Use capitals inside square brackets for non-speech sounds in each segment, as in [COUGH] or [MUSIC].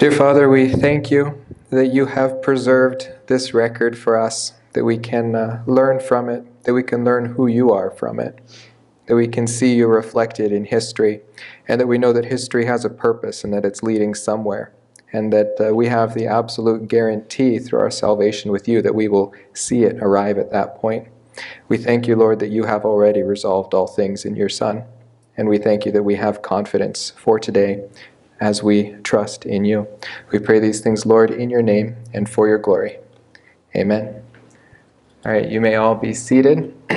Dear Father, we thank you that you have preserved this record for us, that we can uh, learn from it, that we can learn who you are from it, that we can see you reflected in history, and that we know that history has a purpose and that it's leading somewhere, and that uh, we have the absolute guarantee through our salvation with you that we will see it arrive at that point. We thank you, Lord, that you have already resolved all things in your Son. And we thank you that we have confidence for today as we trust in you. We pray these things, Lord, in your name and for your glory. Amen. All right, you may all be seated. [CLEARS THROAT]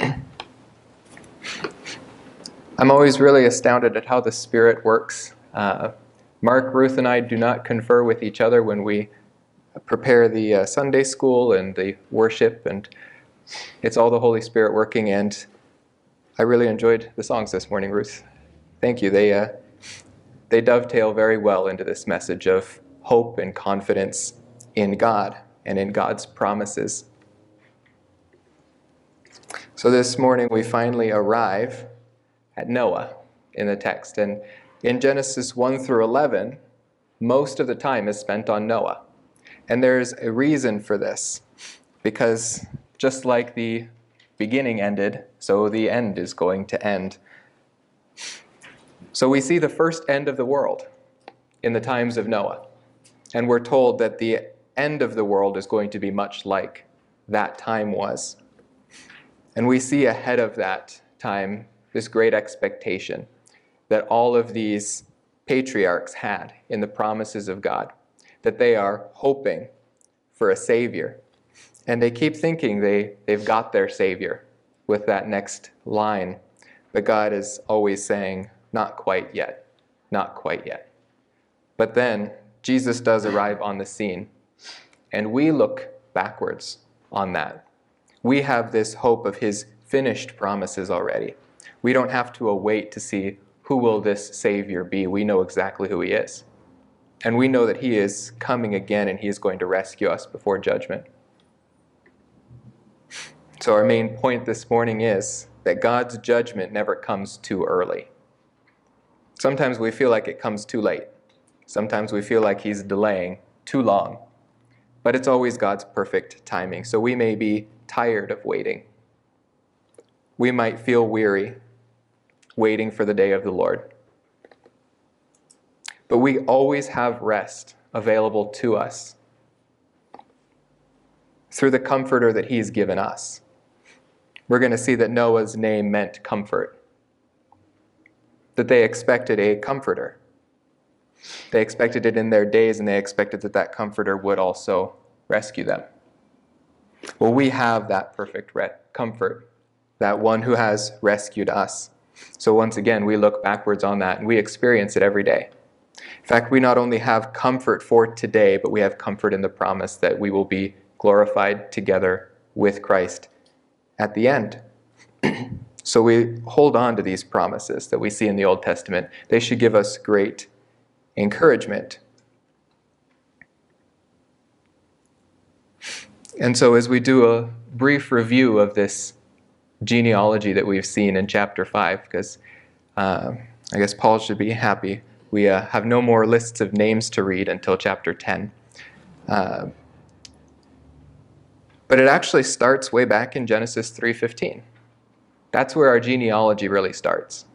I'm always really astounded at how the Spirit works. Uh, Mark, Ruth, and I do not confer with each other when we prepare the uh, Sunday school and the worship, and it's all the Holy Spirit working. And I really enjoyed the songs this morning, Ruth. Thank you. They uh, they dovetail very well into this message of hope and confidence in God and in God's promises. So this morning we finally arrive at Noah in the text. And in Genesis 1 through 11, most of the time is spent on Noah. And there's a reason for this, because just like the beginning ended, so the end is going to end. So we see the first end of the world in the times of Noah. And we're told that the end of the world is going to be much like that time was. And we see ahead of that time this great expectation that all of these patriarchs had in the promises of God, that they are hoping for a Savior. And they keep thinking they, they've got their Savior with that next line. But God is always saying, not quite yet, not quite yet. But then Jesus does arrive on the scene, and we look backwards on that. We have this hope of his finished promises already. We don't have to await to see who will this Savior be. We know exactly who he is. And we know that he is coming again and he is going to rescue us before judgment. So, our main point this morning is that God's judgment never comes too early. Sometimes we feel like it comes too late. Sometimes we feel like He's delaying too long. But it's always God's perfect timing. So we may be tired of waiting. We might feel weary waiting for the day of the Lord. But we always have rest available to us through the comforter that He's given us. We're going to see that Noah's name meant comfort that they expected a comforter. They expected it in their days, and they expected that that comforter would also rescue them. Well, we have that perfect re- comfort, that one who has rescued us. So once again, we look backwards on that and we experience it every day. In fact, we not only have comfort for today, but we have comfort in the promise that we will be glorified together with Christ at the end. [CLEARS THROAT] So we hold on to these promises that we see in the Old Testament. They should give us great encouragement. And so, as we do a brief review of this genealogy that we've seen in chapter 5, because uh, I guess Paul should be happy. We uh, have no more lists of names to read until chapter 10. Uh, but it actually starts way back in Genesis 3:15. That's where our genealogy really starts.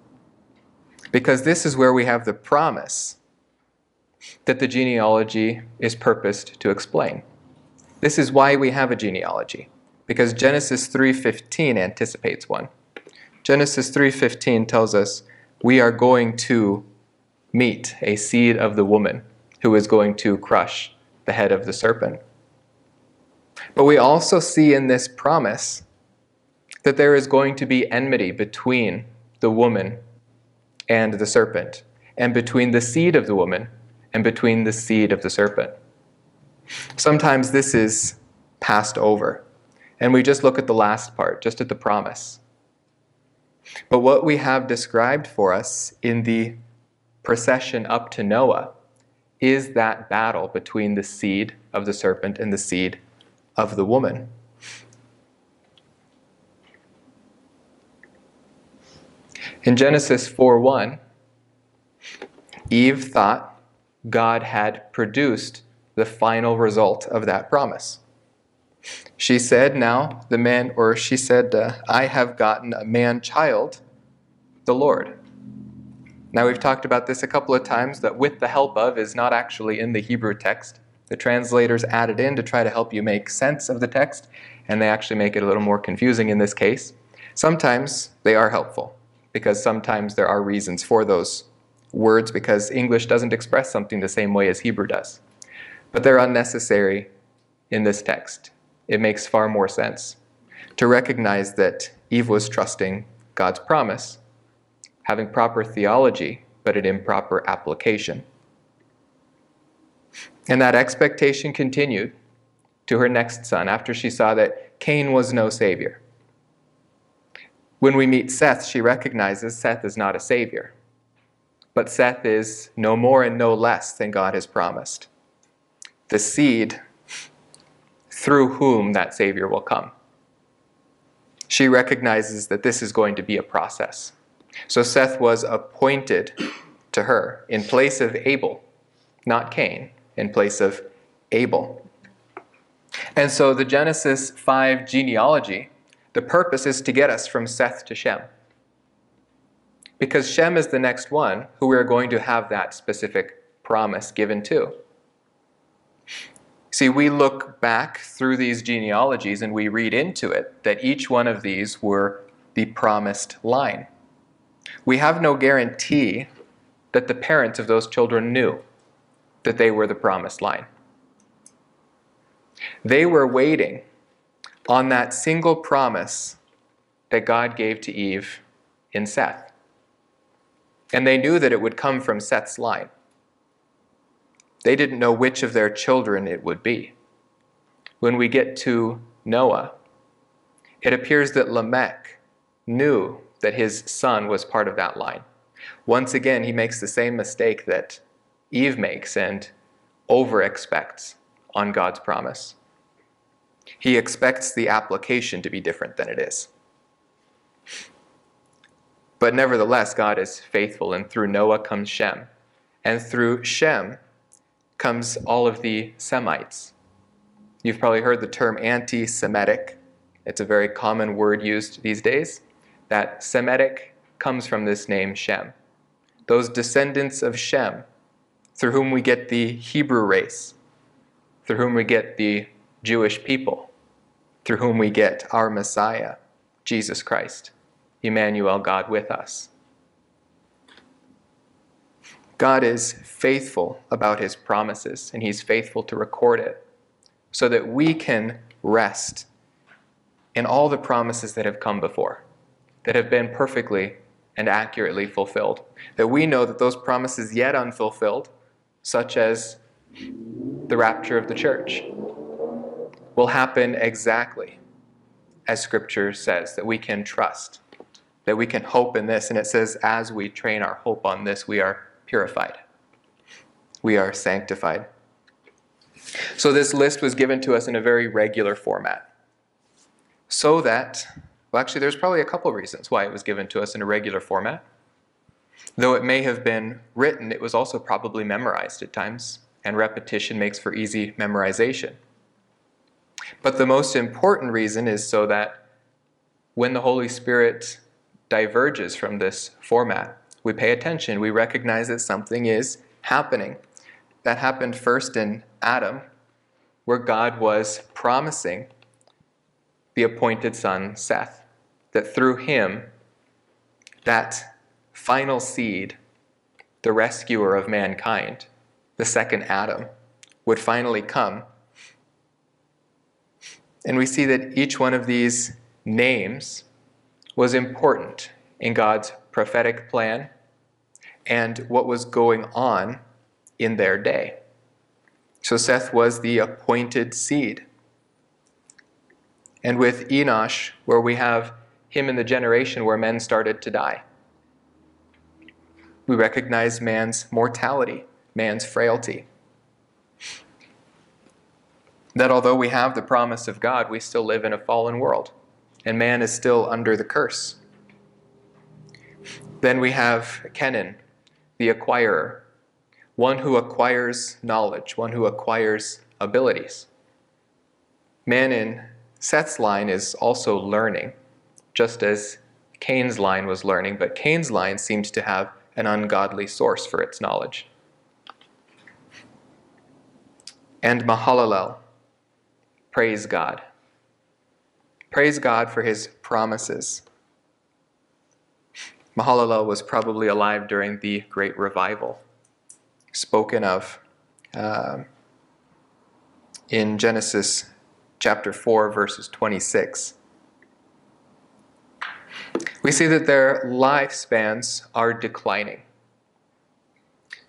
Because this is where we have the promise that the genealogy is purposed to explain. This is why we have a genealogy because Genesis 3:15 anticipates one. Genesis 3:15 tells us we are going to meet a seed of the woman who is going to crush the head of the serpent. But we also see in this promise that there is going to be enmity between the woman and the serpent, and between the seed of the woman and between the seed of the serpent. Sometimes this is passed over, and we just look at the last part, just at the promise. But what we have described for us in the procession up to Noah is that battle between the seed of the serpent and the seed of the woman. In Genesis 4:1, Eve thought God had produced the final result of that promise. She said, Now the man, or she said, uh, I have gotten a man child, the Lord. Now we've talked about this a couple of times that with the help of is not actually in the Hebrew text. The translators added in to try to help you make sense of the text, and they actually make it a little more confusing in this case. Sometimes they are helpful because sometimes there are reasons for those words because English doesn't express something the same way as Hebrew does. But they're unnecessary in this text. It makes far more sense to recognize that Eve was trusting God's promise, having proper theology, but an improper application. And that expectation continued to her next son after she saw that Cain was no savior. When we meet Seth, she recognizes Seth is not a savior, but Seth is no more and no less than God has promised. The seed through whom that savior will come. She recognizes that this is going to be a process. So Seth was appointed to her in place of Abel, not Cain, in place of Abel. And so the Genesis 5 genealogy, the purpose is to get us from Seth to Shem. Because Shem is the next one who we're going to have that specific promise given to. See, we look back through these genealogies and we read into it that each one of these were the promised line. We have no guarantee that the parents of those children knew that they were the promised line. They were waiting on that single promise that God gave to Eve in Seth. And they knew that it would come from Seth's line. They didn't know which of their children it would be. When we get to Noah, it appears that Lamech knew that his son was part of that line. Once again, he makes the same mistake that Eve makes and over expects on God's promise. He expects the application to be different than it is. But nevertheless, God is faithful, and through Noah comes Shem. And through Shem comes all of the Semites. You've probably heard the term anti Semitic. It's a very common word used these days. That Semitic comes from this name Shem. Those descendants of Shem, through whom we get the Hebrew race, through whom we get the Jewish people, through whom we get our Messiah, Jesus Christ, Emmanuel, God with us. God is faithful about his promises, and he's faithful to record it so that we can rest in all the promises that have come before, that have been perfectly and accurately fulfilled. That we know that those promises yet unfulfilled, such as the rapture of the church, will happen exactly as Scripture says, that we can trust, that we can hope in this. And it says, as we train our hope on this, we are purified. We are sanctified. So this list was given to us in a very regular format. So that, well, actually, there's probably a couple reasons why it was given to us in a regular format. Though it may have been written, it was also probably memorized at times, and repetition makes for easy memorization. But the most important reason is so that when the Holy Spirit diverges from this format, we pay attention, we recognize that something is happening. That happened first in Adam, where God was promising the appointed son, Seth, that through him, that final seed, the rescuer of mankind, the second Adam, would finally come. And we see that each one of these names was important in God's prophetic plan and what was going on in their day. So Seth was the appointed seed. And with Enosh, where we have him in the generation where men started to die, we recognize man's mortality, man's frailty. That although we have the promise of God, we still live in a fallen world, and man is still under the curse. Then we have Kenan, the acquirer, one who acquires knowledge, one who acquires abilities. Man in Seth's line is also learning, just as Cain's line was learning, but Cain's line seems to have an ungodly source for its knowledge. And Mahalalel, praise God. Praise God for his promises. Mahalalel was probably alive during the Great Revival, spoken of uh, in Genesis chapter 4, verses 26. We see that their lifespans are declining.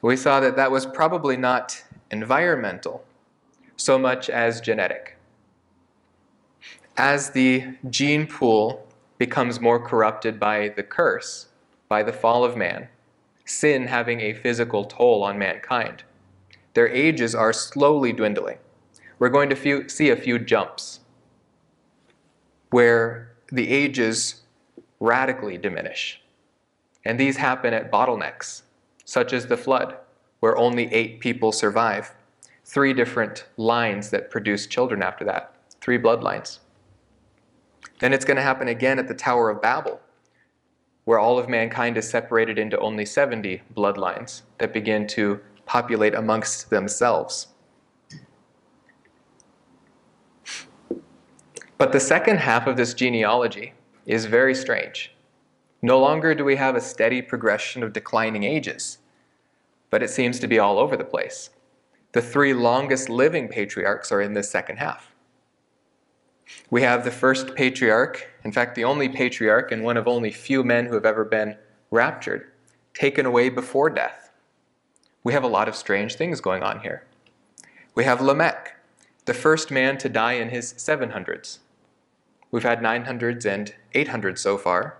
We saw that that was probably not environmental so much as genetic. As the gene pool becomes more corrupted by the curse, by the fall of man, sin having a physical toll on mankind. Their ages are slowly dwindling. We're going to few, see a few jumps where the ages radically diminish. And these happen at bottlenecks, such as the flood, where only eight people survive, three different lines that produce children after that, three bloodlines. Then it's going to happen again at the Tower of Babel, where all of mankind is separated into only 70 bloodlines that begin to populate amongst themselves. But the second half of this genealogy is very strange. No longer do we have a steady progression of declining ages, but it seems to be all over the place. The three longest living patriarchs are in this second half. We have the first patriarch, in fact, the only patriarch and one of only few men who have ever been raptured, taken away before death. We have a lot of strange things going on here. We have Lamech, the first man to die in his 700s. We've had 900s and 800s so far.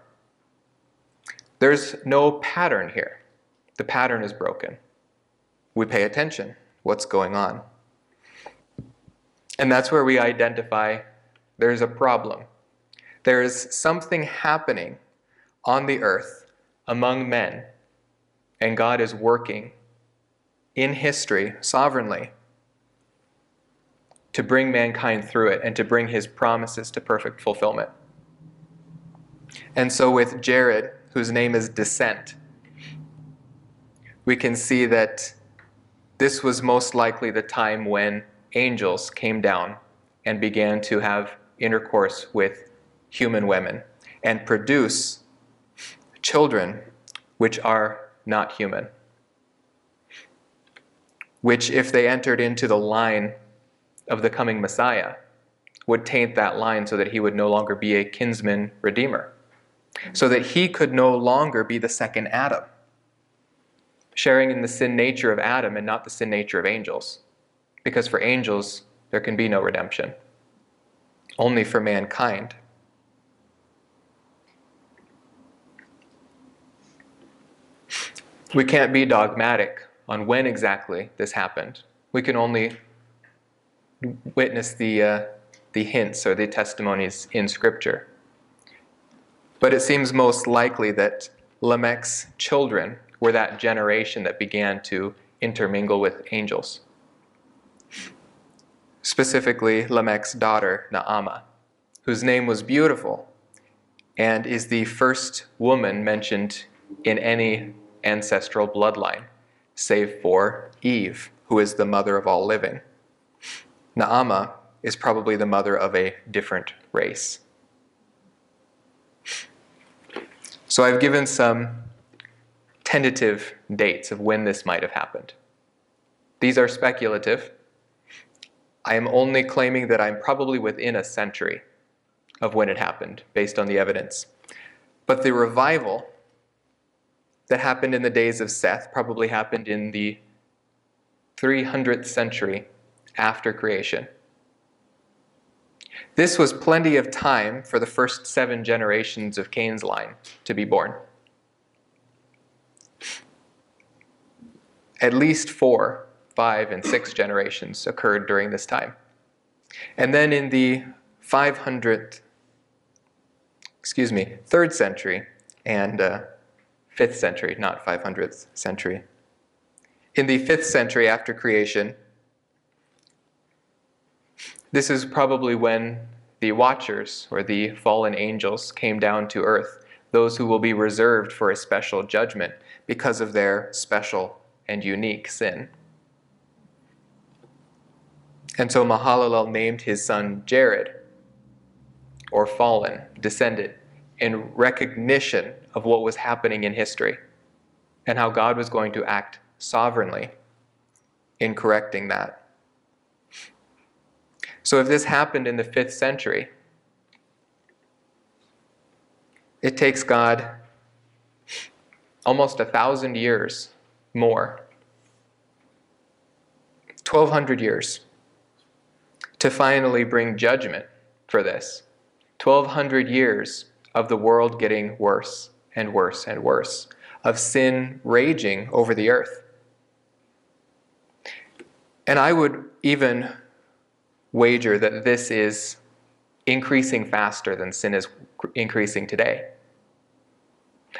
There's no pattern here. The pattern is broken. We pay attention. What's going on? And that's where we identify there's a problem. There is something happening on the earth among men, and God is working in history sovereignly to bring mankind through it and to bring his promises to perfect fulfillment. And so, with Jared, whose name is Descent, we can see that this was most likely the time when angels came down and began to have intercourse with human women and produce children which are not human. Which, if they entered into the line of the coming Messiah, would taint that line so that he would no longer be a kinsman redeemer, so that he could no longer be the second Adam, sharing in the sin nature of Adam and not the sin nature of angels. Because for angels, there can be no redemption only for mankind. We can't be dogmatic on when exactly this happened. We can only witness the, uh, the hints or the testimonies in Scripture. But it seems most likely that Lamech's children were that generation that began to intermingle with angels specifically Lamech's daughter, Naamah, whose name was beautiful and is the first woman mentioned in any ancestral bloodline, save for Eve, who is the mother of all living. Naamah is probably the mother of a different race. So I've given some tentative dates of when this might have happened. These are speculative, I am only claiming that I'm probably within a century of when it happened, based on the evidence. But the revival that happened in the days of Seth probably happened in the 300th century after creation. This was plenty of time for the first seven generations of Cain's line to be born. At least four five and six generations occurred during this time. And then in the 500th, excuse me, third century and uh, fifth century, not 500th century, in the fifth century after creation, this is probably when the watchers or the fallen angels came down to earth, those who will be reserved for a special judgment because of their special and unique sin. And so Mahalalel named his son Jared, or fallen, descended, in recognition of what was happening in history and how God was going to act sovereignly in correcting that. So, if this happened in the fifth century, it takes God almost a thousand years more, 1200 years, to finally bring judgment for this. 1200 years of the world getting worse and worse and worse, of sin raging over the earth. And I would even wager that this is increasing faster than sin is increasing today.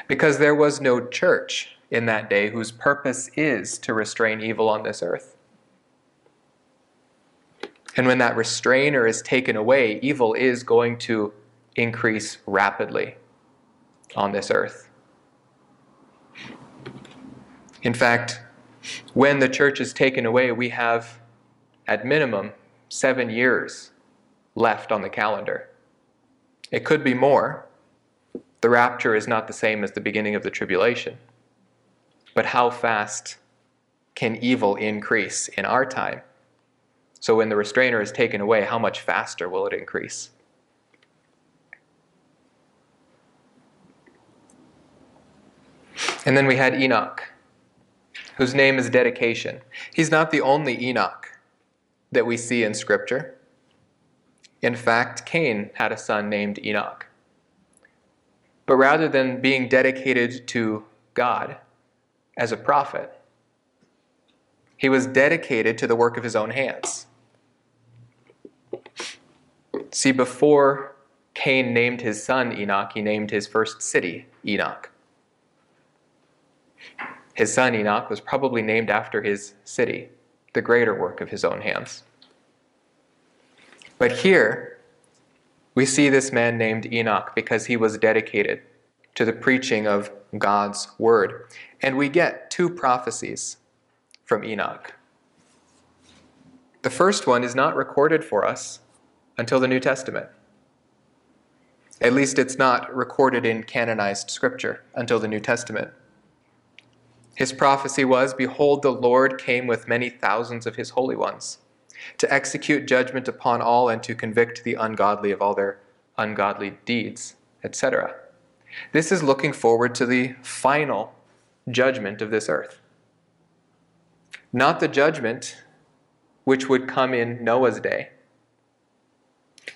Because there was no church in that day whose purpose is to restrain evil on this earth. And when that restrainer is taken away, evil is going to increase rapidly on this earth. In fact, when the church is taken away, we have, at minimum, seven years left on the calendar. It could be more. The rapture is not the same as the beginning of the tribulation. But how fast can evil increase in our time? So, when the restrainer is taken away, how much faster will it increase? And then we had Enoch, whose name is dedication. He's not the only Enoch that we see in Scripture. In fact, Cain had a son named Enoch. But rather than being dedicated to God as a prophet, he was dedicated to the work of his own hands. See, before Cain named his son Enoch, he named his first city Enoch. His son Enoch was probably named after his city, the greater work of his own hands. But here, we see this man named Enoch because he was dedicated to the preaching of God's word. And we get two prophecies from Enoch. The first one is not recorded for us until the New Testament. At least it's not recorded in canonized scripture until the New Testament. His prophecy was Behold, the Lord came with many thousands of his holy ones, to execute judgment upon all and to convict the ungodly of all their ungodly deeds, etc. This is looking forward to the final judgment of this earth. Not the judgment which would come in Noah's day,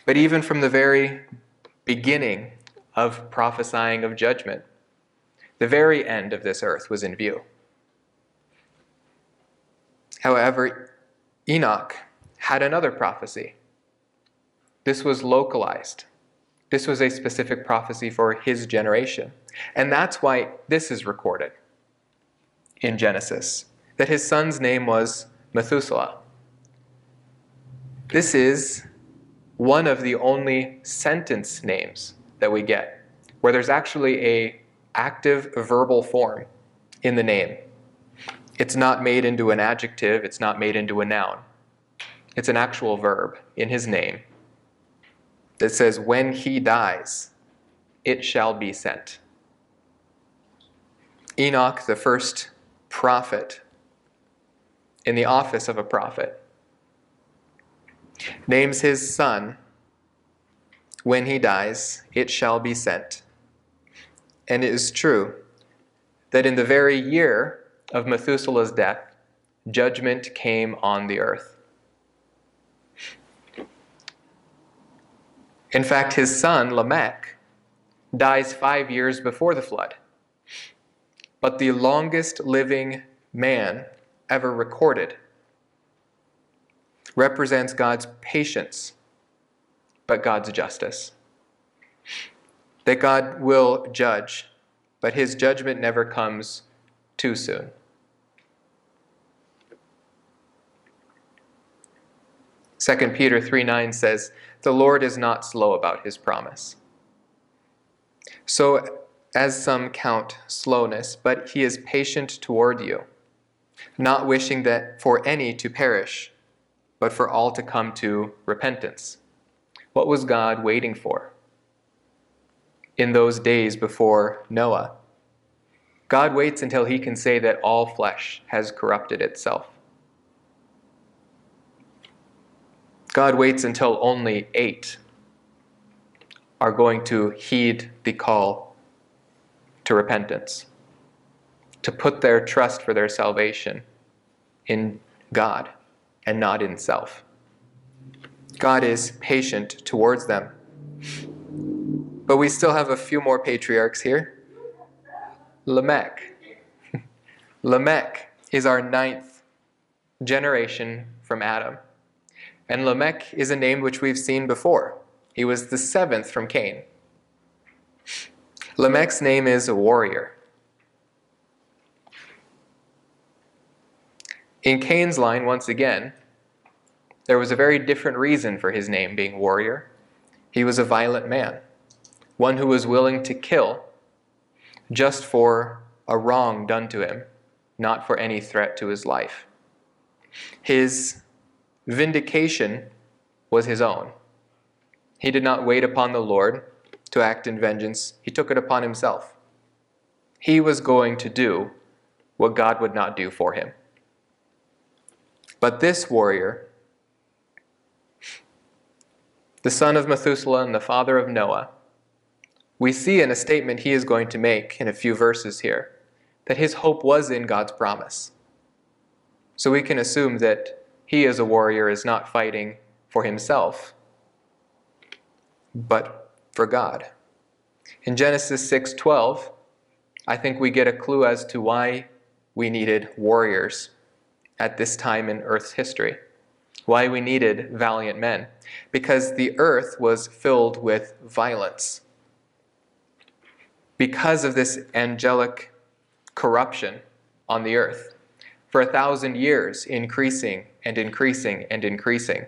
but even from the very beginning of prophesying of judgment, the very end of this earth was in view. However, Enoch had another prophecy. This was localized. This was a specific prophecy for his generation. And that's why this is recorded in Genesis that his son's name was Methuselah. This is one of the only sentence names that we get where there's actually a active verbal form in the name. It's not made into an adjective, it's not made into a noun. It's an actual verb in his name that says, When he dies, it shall be sent. Enoch, the first prophet in the office of a prophet, names his son, When he dies, it shall be sent. And it is true that in the very year of Methuselah's death, judgment came on the earth. In fact, his son, Lamech, dies five years before the flood. But the longest living man ever recorded represents God's patience, but God's justice. That God will judge, but his judgment never comes too soon. Second Peter 3 9 says, The Lord is not slow about his promise. So, as some count slowness, but he is patient toward you, not wishing that for any to perish but for all to come to repentance. What was God waiting for? In those days before Noah, God waits until he can say that all flesh has corrupted itself. God waits until only eight are going to heed the call to repentance, to put their trust for their salvation in God and not in self. God is patient towards them. But we still have a few more patriarchs here. Lamech. [LAUGHS] Lamech is our ninth generation from Adam. And Lamech is a name which we've seen before. He was the seventh from Cain. Lamech's name is warrior. In Cain's line, once again, there was a very different reason for his name being warrior. He was a violent man, one who was willing to kill just for a wrong done to him, not for any threat to his life. His vindication was his own. He did not wait upon the Lord to act in vengeance, he took it upon himself. He was going to do what God would not do for him. But this warrior, the son of Methuselah and the father of Noah, we see in a statement he is going to make in a few verses here that his hope was in God's promise. So we can assume that he, as a warrior, is not fighting for himself, but for God. In Genesis 6:12, I think we get a clue as to why we needed warriors at this time in Earth's history. Why we needed valiant men. Because the earth was filled with violence because of this angelic corruption on the earth for a thousand years, increasing and increasing and increasing.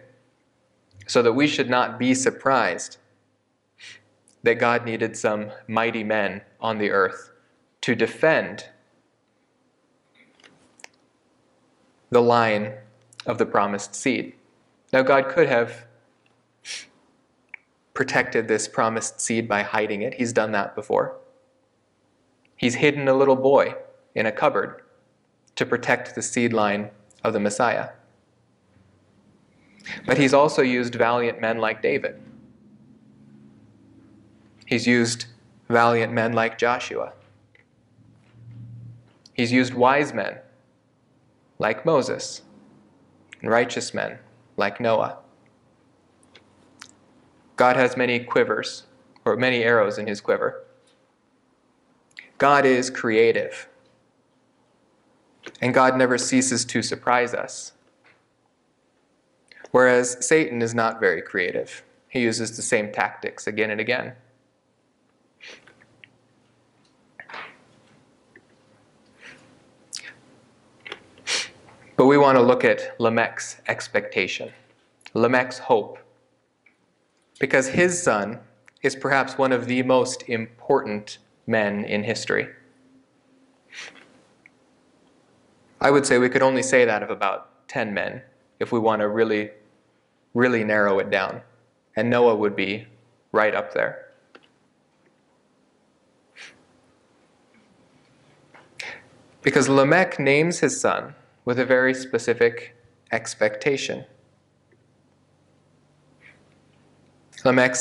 So that we should not be surprised that God needed some mighty men on the earth to defend the line of the promised seed. Now, God could have protected this promised seed by hiding it. He's done that before. He's hidden a little boy in a cupboard to protect the seed line of the Messiah. But he's also used valiant men like David. He's used valiant men like Joshua. He's used wise men like Moses and righteous men like Noah. God has many quivers, or many arrows in his quiver. God is creative. And God never ceases to surprise us. Whereas Satan is not very creative, he uses the same tactics again and again. But we want to look at Lamech's expectation, Lamech's hope, because his son is perhaps one of the most important men in history. I would say we could only say that of about 10 men if we want to really, really narrow it down. And Noah would be right up there. Because Lamech names his son with a very specific expectation. Lamech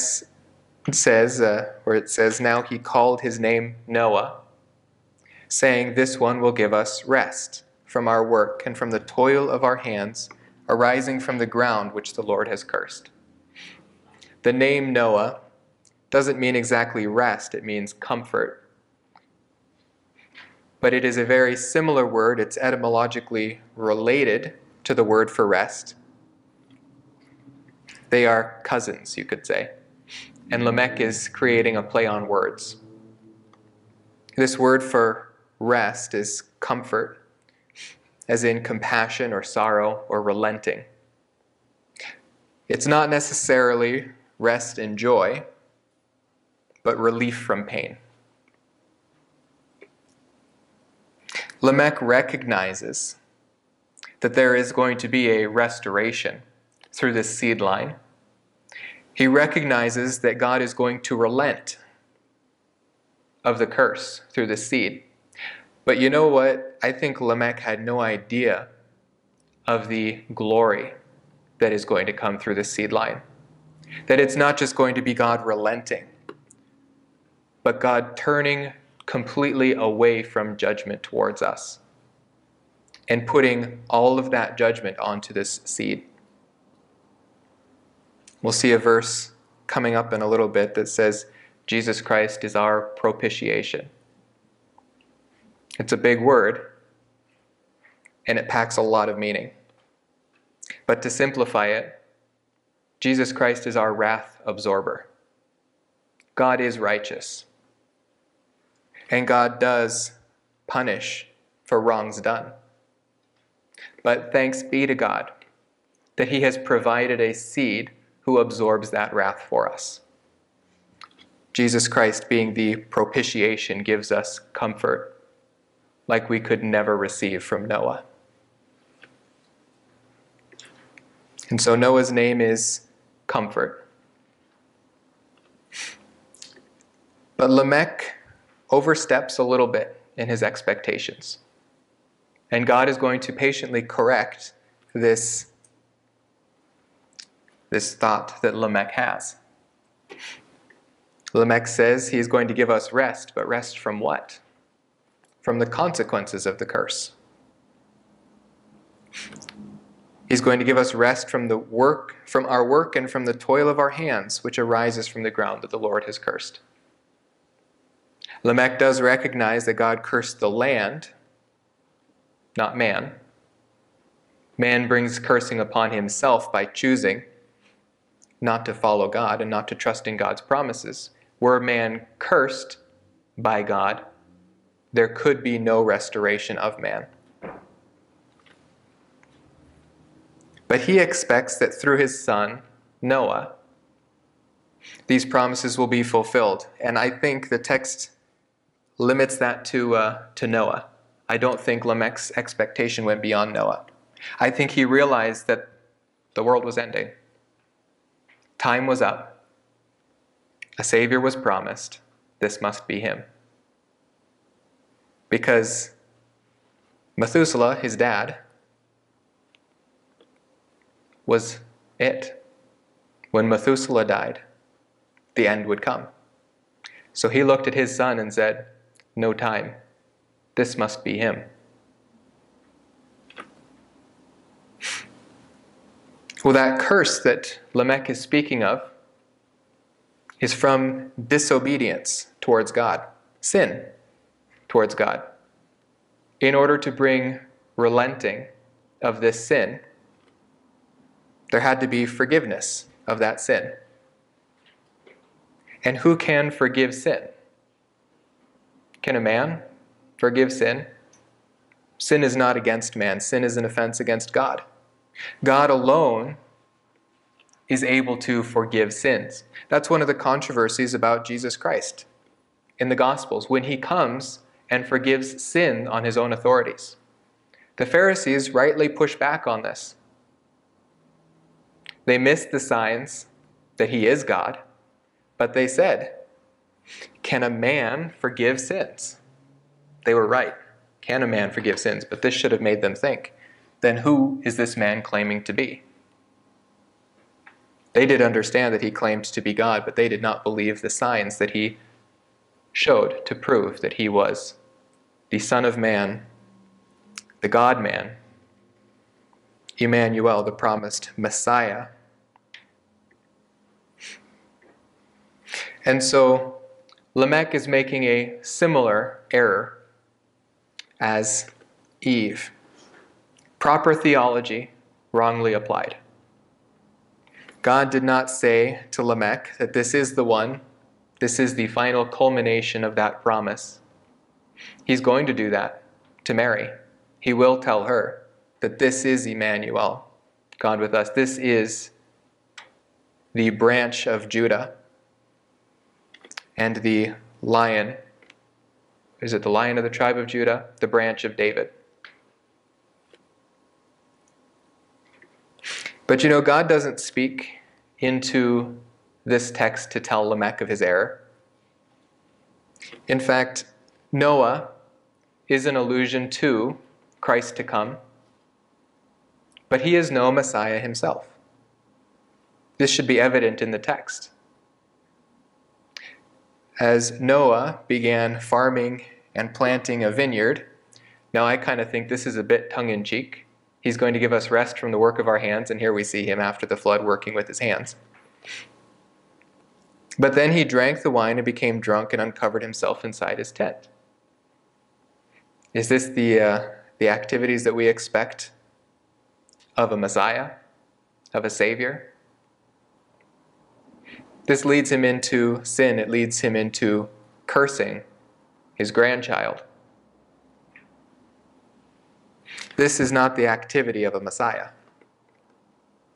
says, uh, where it says, Now he called his name Noah, saying, This one will give us rest from our work and from the toil of our hands, arising from the ground which the Lord has cursed. The name Noah doesn't mean exactly rest, it means comfort. But it is a very similar word, it's etymologically related to the word for rest. They are cousins, you could say and Lamech is creating a play on words. This word for rest is comfort, as in compassion or sorrow or relenting. It's not necessarily rest and joy, but relief from pain. Lamech recognizes that there is going to be a restoration through this seed line. He recognizes that God is going to relent of the curse through the seed. But you know what? I think Lamech had no idea of the glory that is going to come through the seed line. That it's not just going to be God relenting, but God turning completely away from judgment towards us and putting all of that judgment onto this seed. We'll see a verse coming up in a little bit that says, Jesus Christ is our propitiation. It's a big word, and it packs a lot of meaning. But to simplify it, Jesus Christ is our wrath absorber. God is righteous. And God does punish for wrongs done. But thanks be to God that He has provided a seed who absorbs that wrath for us. Jesus Christ, being the propitiation, gives us comfort like we could never receive from Noah. And so Noah's name is Comfort. But Lamech oversteps a little bit in his expectations. And God is going to patiently correct this, this thought that Lamech has. Lamech says he is going to give us rest, but rest from what? From the consequences of the curse. He's going to give us rest from the work, from our work, and from the toil of our hands, which arises from the ground that the Lord has cursed. Lamech does recognize that God cursed the land, not man. Man brings cursing upon himself by choosing not to follow God and not to trust in God's promises. Were man cursed by God, there could be no restoration of man. But he expects that through his son, Noah, these promises will be fulfilled. And I think the text limits that to, uh, to Noah. I don't think Lamech's expectation went beyond Noah. I think he realized that the world was ending. Time was up. A Savior was promised. This must be him. Because Methuselah, his dad, was it. When Methuselah died, the end would come. So he looked at his son and said, no time. This must be him. Well, that curse that Lamech is speaking of is from disobedience towards God, sin towards God. In order to bring relenting of this sin, there had to be forgiveness of that sin. And who can forgive sin? Can a man forgive sin? Sin is not against man, sin is an offense against God. God alone is able to forgive sins. That's one of the controversies about Jesus Christ in the Gospels when he comes and forgives sin on his own authorities. The Pharisees rightly push back on this. They missed the signs that he is God, but they said, can a man forgive sins? They were right. Can a man forgive sins? But this should have made them think. Then who is this man claiming to be? They did understand that he claimed to be God, but they did not believe the signs that he showed to prove that he was the Son of Man, the God man, Emmanuel, the promised Messiah. And so Lamech is making a similar error as Eve. Proper theology wrongly applied. God did not say to Lamech that this is the one, this is the final culmination of that promise. He's going to do that to Mary. He will tell her that this is Emmanuel, God with us. This is the branch of Judah and the lion. Is it the lion of the tribe of Judah? The branch of David. But you know, God doesn't speak into this text to tell Lamech of his error. In fact, Noah is an allusion to Christ to come, but he is no Messiah himself. This should be evident in the text. As Noah began farming and planting a vineyard, now I kind of think this is a bit tongue in cheek. He's going to give us rest from the work of our hands, and here we see him after the flood working with his hands. But then he drank the wine and became drunk and uncovered himself inside his tent. Is this the, uh, the activities that we expect of a Messiah, of a Savior? This leads him into sin, it leads him into cursing his grandchild. This is not the activity of a Messiah.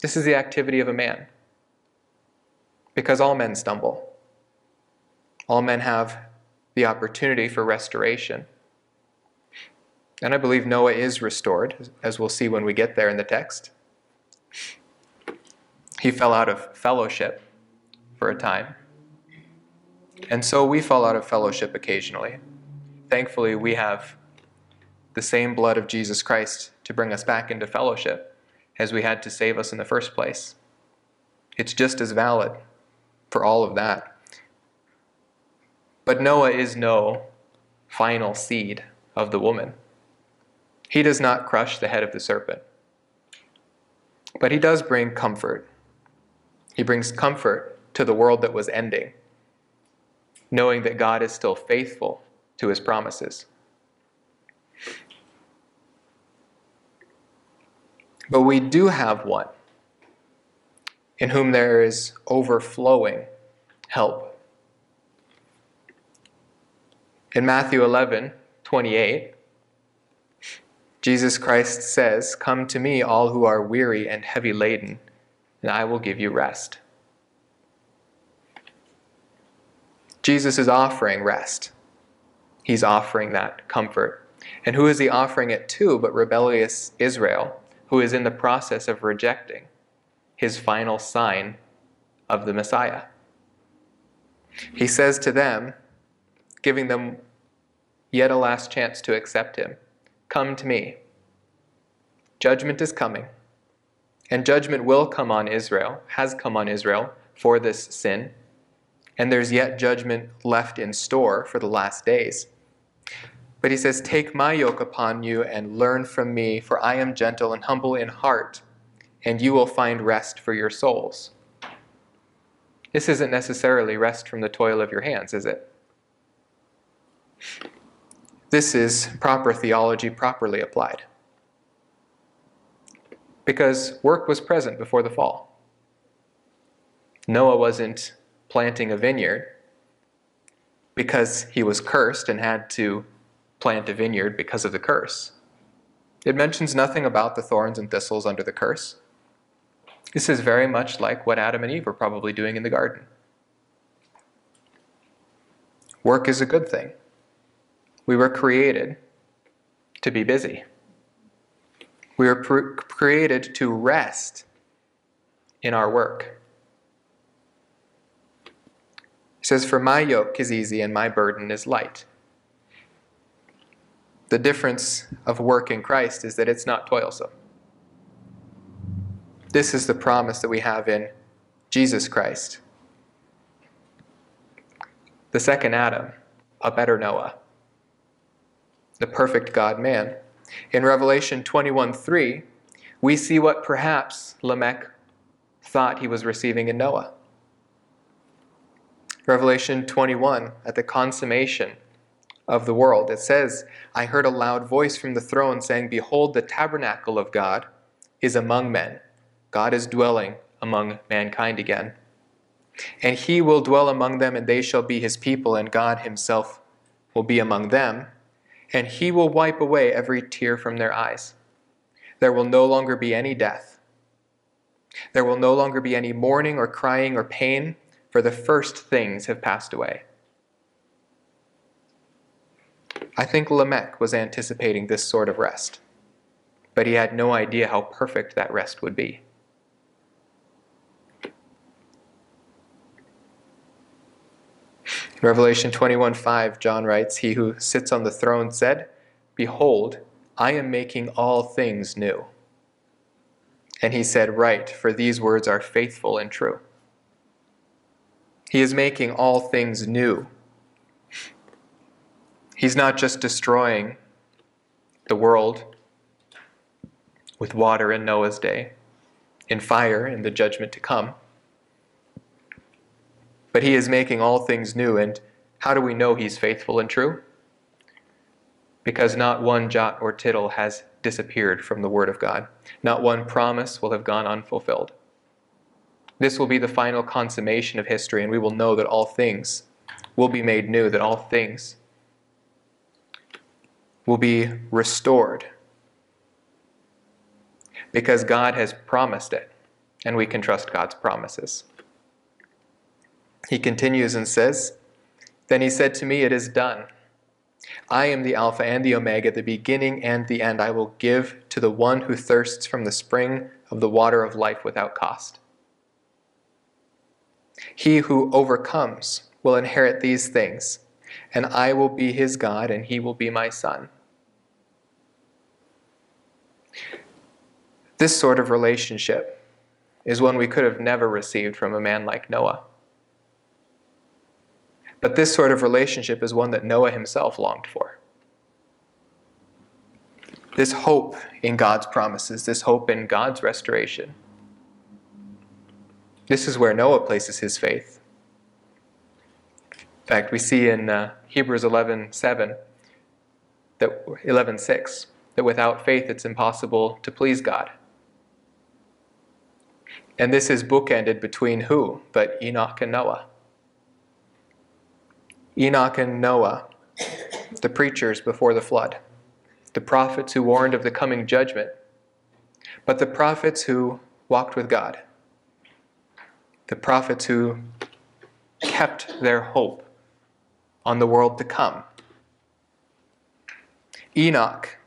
This is the activity of a man. Because all men stumble. All men have the opportunity for restoration. And I believe Noah is restored, as we'll see when we get there in the text. He fell out of fellowship for a time. And so we fall out of fellowship occasionally. Thankfully, we have the same blood of Jesus Christ to bring us back into fellowship as we had to save us in the first place. It's just as valid for all of that. But Noah is no final seed of the woman. He does not crush the head of the serpent. But he does bring comfort. He brings comfort to the world that was ending, knowing that God is still faithful to his promises. But we do have one in whom there is overflowing help. In Matthew 11, 28, Jesus Christ says, Come to me, all who are weary and heavy laden, and I will give you rest. Jesus is offering rest. He's offering that comfort. And who is he offering it to but rebellious Israel, who is in the process of rejecting his final sign of the Messiah? He says to them, giving them yet a last chance to accept him Come to me. Judgment is coming. And judgment will come on Israel, has come on Israel for this sin and there's yet judgment left in store for the last days. But he says, Take my yoke upon you and learn from me, for I am gentle and humble in heart, and you will find rest for your souls. This isn't necessarily rest from the toil of your hands, is it? This is proper theology properly applied. Because work was present before the fall. Noah wasn't planting a vineyard because he was cursed and had to plant a vineyard because of the curse. It mentions nothing about the thorns and thistles under the curse. This is very much like what Adam and Eve were probably doing in the garden. Work is a good thing. We were created to be busy. We were pr- created to rest in our work. Says, For my yoke is easy and my burden is light. The difference of work in Christ is that it's not toilsome. This is the promise that we have in Jesus Christ. The second Adam, a better Noah, the perfect God man. In Revelation 21 3, we see what perhaps Lamech thought he was receiving in Noah. Revelation 21, at the consummation of the world, it says, I heard a loud voice from the throne saying, Behold, the tabernacle of God is among men. God is dwelling among mankind again. And he will dwell among them, and they shall be his people, and God himself will be among them. And he will wipe away every tear from their eyes. There will no longer be any death, There will no longer be any mourning or crying or pain, for the first things have passed away. I think Lamech was anticipating this sort of rest, but he had no idea how perfect that rest would be. In Revelation 21 5, John writes, He who sits on the throne said, Behold, I am making all things new. And he said, Write, for these words are faithful and true. He is making all things new. He's not just destroying the world with water in Noah's day, in fire in the judgment to come. But he is making all things new. And how do we know he's faithful and true? Because not one jot or tittle has disappeared from the Word of God. Not one promise will have gone unfulfilled. This will be the final consummation of history, and we will know that all things will be made new, that all things will be restored. Because God has promised it, and we can trust God's promises. He continues and says, Then he said to me, It is done. I am the Alpha and the Omega, the beginning and the end. I will give to the one who thirsts from the spring of the water of life without cost. He who overcomes will inherit these things, and I will be his God, and he will be my son. This sort of relationship is one we could have never received from a man like Noah. But this sort of relationship is one that Noah himself longed for. This hope in God's promises, this hope in God's restoration. This is where Noah places his faith. In fact, we see in uh, Hebrews 11 7, that 11 6, that without faith it's impossible to please God. And this is bookended between who but Enoch and Noah. Enoch and Noah, the preachers before the flood, the prophets who warned of the coming judgment, but the prophets who walked with God, the prophets who kept their hope on the world to come. Enoch,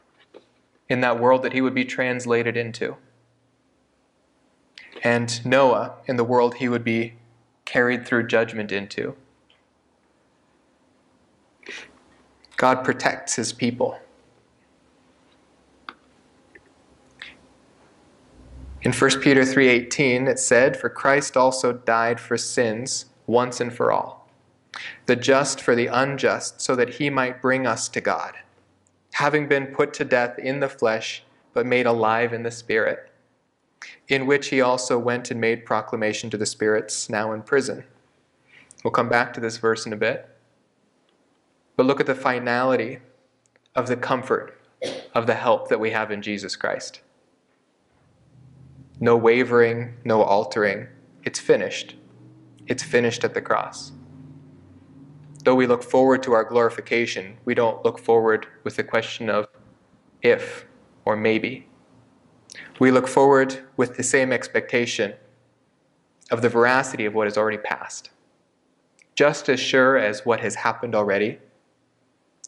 in that world that he would be translated into, and Noah, in the world he would be carried through judgment into. God protects his people. In 1 Peter 3:18 it said, "For Christ also died for sins once and for all, the just for the unjust, so that he might bring us to God, having been put to death in the flesh, but made alive in the spirit, in which he also went and made proclamation to the spirits now in prison." We'll come back to this verse in a bit. But look at the finality of the comfort of the help that we have in Jesus Christ. No wavering, no altering. It's finished. It's finished at the cross. Though we look forward to our glorification, we don't look forward with the question of if or maybe. We look forward with the same expectation of the veracity of what has already passed. Just as sure as what has happened already,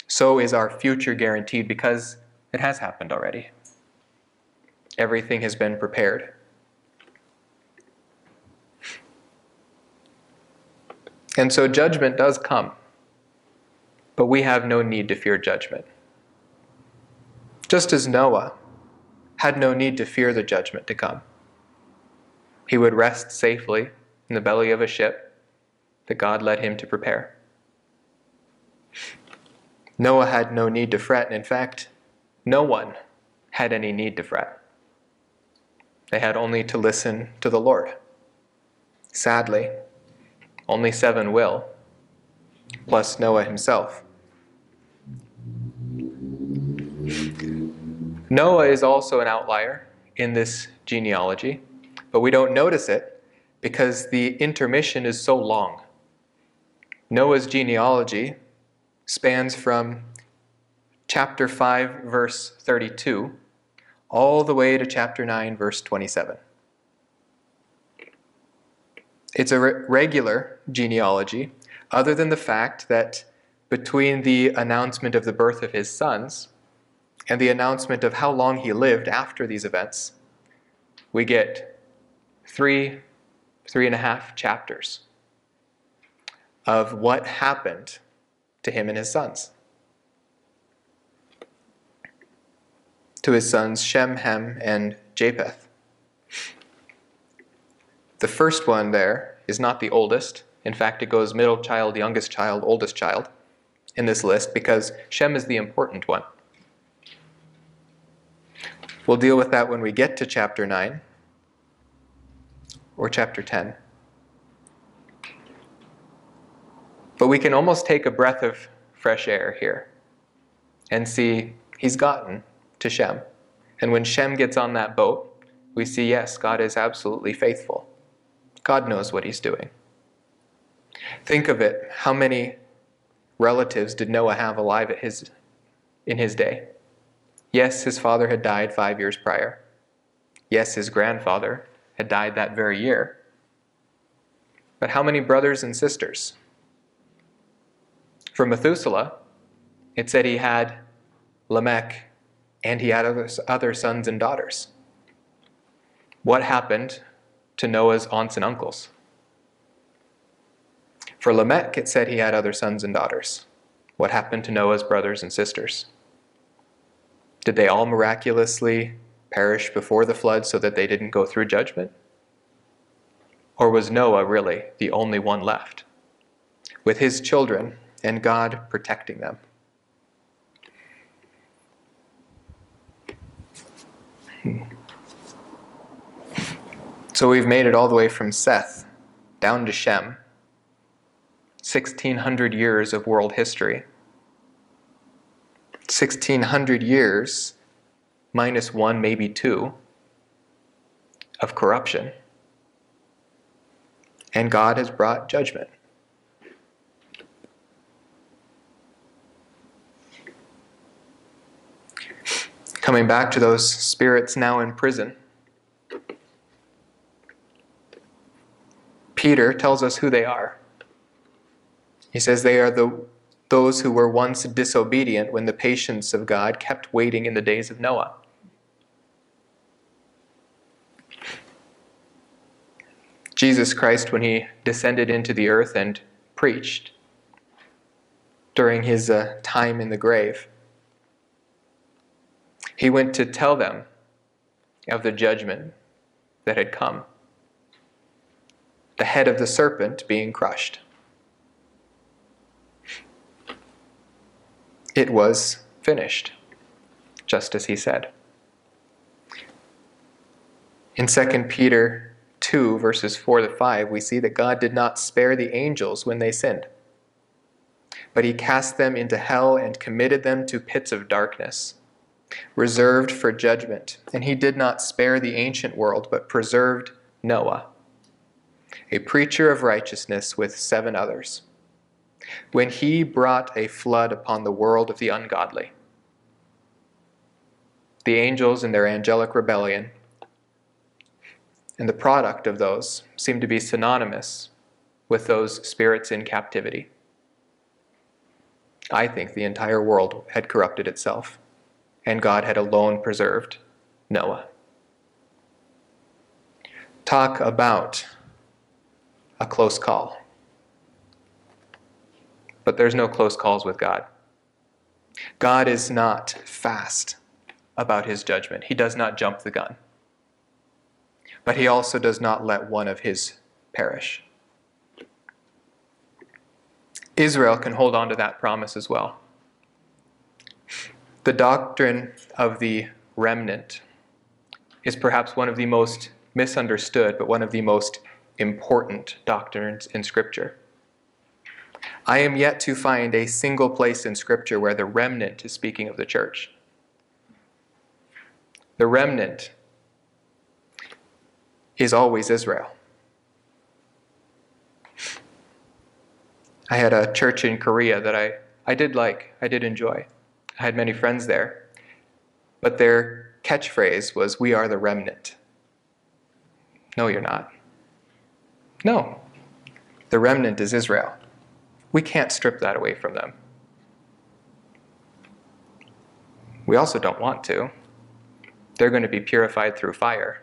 so is our future guaranteed because it has happened already. Everything has been prepared. And so judgment does come, but we have no need to fear judgment. Just as Noah had no need to fear the judgment to come, he would rest safely in the belly of a ship that God led him to prepare. Noah had no need to fret, and in fact, no one had any need to fret. They had only to listen to the Lord. Sadly, only seven will, plus Noah himself. Noah is also an outlier in this genealogy, but we don't notice it because the intermission is so long. Noah's genealogy spans from chapter 5, verse 32, all the way to chapter 9, verse 27. It's a re- regular genealogy, other than the fact that between the announcement of the birth of his sons and the announcement of how long he lived after these events, we get three, three and a half chapters of what happened to him and his sons. To his sons Shem, Ham, and Japheth. The first one there is not the oldest. In fact, it goes middle child, youngest child, oldest child in this list because Shem is the important one. We'll deal with that when we get to chapter 9 or chapter 10. But we can almost take a breath of fresh air here and see he's gotten to Shem. And when Shem gets on that boat, we see, yes, God is absolutely faithful. God knows what he's doing. Think of it how many relatives did Noah have alive at his, in his day? Yes, his father had died five years prior. Yes, his grandfather had died that very year. But how many brothers and sisters? For Methuselah, it said he had Lamech and he had other, other sons and daughters. What happened to Noah's aunts and uncles? For Lamech, it said he had other sons and daughters. What happened to Noah's brothers and sisters? Did they all miraculously perish before the flood so that they didn't go through judgment? Or was Noah really the only one left, with his children and God protecting them? Hmm. So we've made it all the way from Seth down to Shem 1600 years of world history. 1600 years minus one, maybe two, of corruption. And God has brought judgment. Coming back to those spirits now in prison. Peter tells us who they are. He says they are the, those who were once disobedient when the patience of God kept waiting in the days of Noah. Jesus Christ, when he descended into the earth and preached during his uh, time in the grave, he went to tell them of the judgment that had come, the head of the serpent being crushed. It was finished, just as he said. In 2 Peter 2, verses 4 to 5, we see that God did not spare the angels when they sinned, but he cast them into hell and committed them to pits of darkness, reserved for judgment. And he did not spare the ancient world, but preserved Noah, a preacher of righteousness with seven others when he brought a flood upon the world of the ungodly. The angels in their angelic rebellion and the product of those seem to be synonymous with those spirits in captivity. I think the entire world had corrupted itself, and God had alone preserved Noah. Talk about a close call but there's no close calls with God. God is not fast about his judgment, he does not jump the gun. But he also does not let one of his perish. Israel can hold on to that promise as well. The doctrine of the remnant is perhaps one of the most misunderstood, but one of the most important doctrines in Scripture. I am yet to find a single place in Scripture where the remnant is speaking of the church. The remnant is always Israel. I had a church in Korea that I, I did like, I did enjoy. I had many friends there. But their catchphrase was, We are the remnant. No, you're not. No, The remnant is Israel. We can't strip that away from them. We also don't want to. They're going to be purified through fire.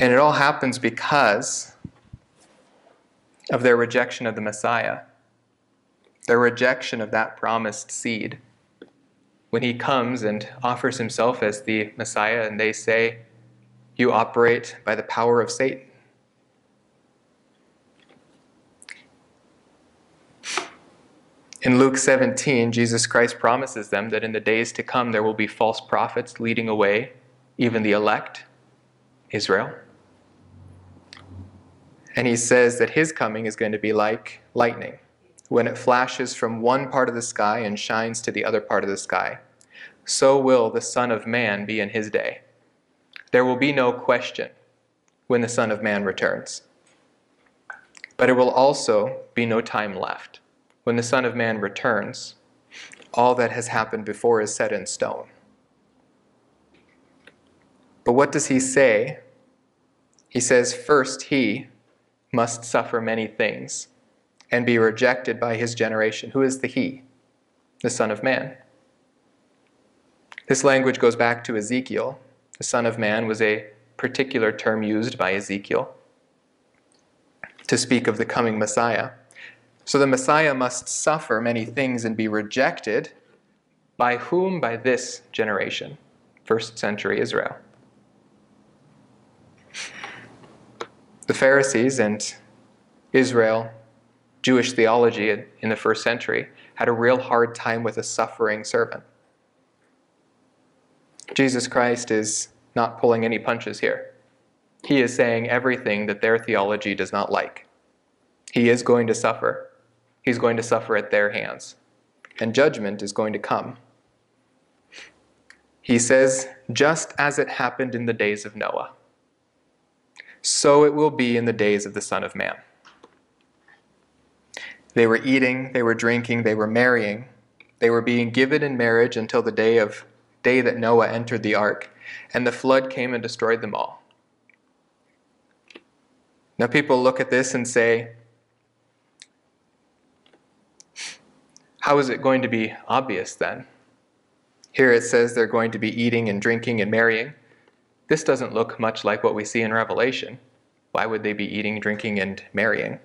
And it all happens because of their rejection of the Messiah, their rejection of that promised seed. When he comes and offers himself as the Messiah, and they say, You operate by the power of Satan. In Luke 17, Jesus Christ promises them that in the days to come there will be false prophets leading away even the elect, Israel. And he says that his coming is going to be like lightning. When it flashes from one part of the sky and shines to the other part of the sky, so will the Son of Man be in his day. There will be no question when the Son of Man returns. But it will also be no time left. When the Son of Man returns, all that has happened before is set in stone. But what does he say? He says, First, he, must suffer many things and be rejected by his generation. Who is the he? The Son of Man. This language goes back to Ezekiel. The Son of Man was a particular term used by Ezekiel to speak of the coming Messiah. So the Messiah must suffer many things and be rejected. By whom? By this generation, first century Israel. the Pharisees and Israel, Jewish theology in the first century, had a real hard time with a suffering servant. Jesus Christ is not pulling any punches here. He is saying everything that their theology does not like. He is going to suffer. He's going to suffer at their hands. And judgment is going to come. He says, just as it happened in the days of Noah so it will be in the days of the Son of Man. They were eating, they were drinking, they were marrying, they were being given in marriage until the day of day that Noah entered the ark, and the flood came and destroyed them all. Now people look at this and say, how is it going to be obvious then? Here it says they're going to be eating and drinking and marrying. This doesn't look much like what we see in Revelation. Why would they be eating, drinking, and marrying?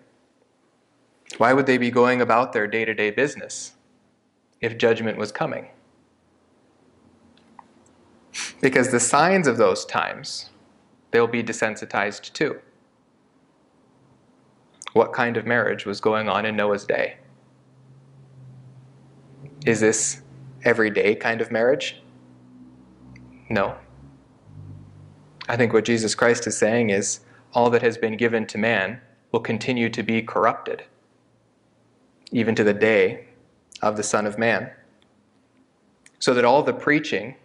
Why would they be going about their day to day business if judgment was coming? Because the signs of those times, they'll be desensitized too. What kind of marriage was going on in Noah's day? Is this everyday kind of marriage? No. I think what Jesus Christ is saying is all that has been given to man will continue to be corrupted, even to the day of the Son of Man. So that all the preaching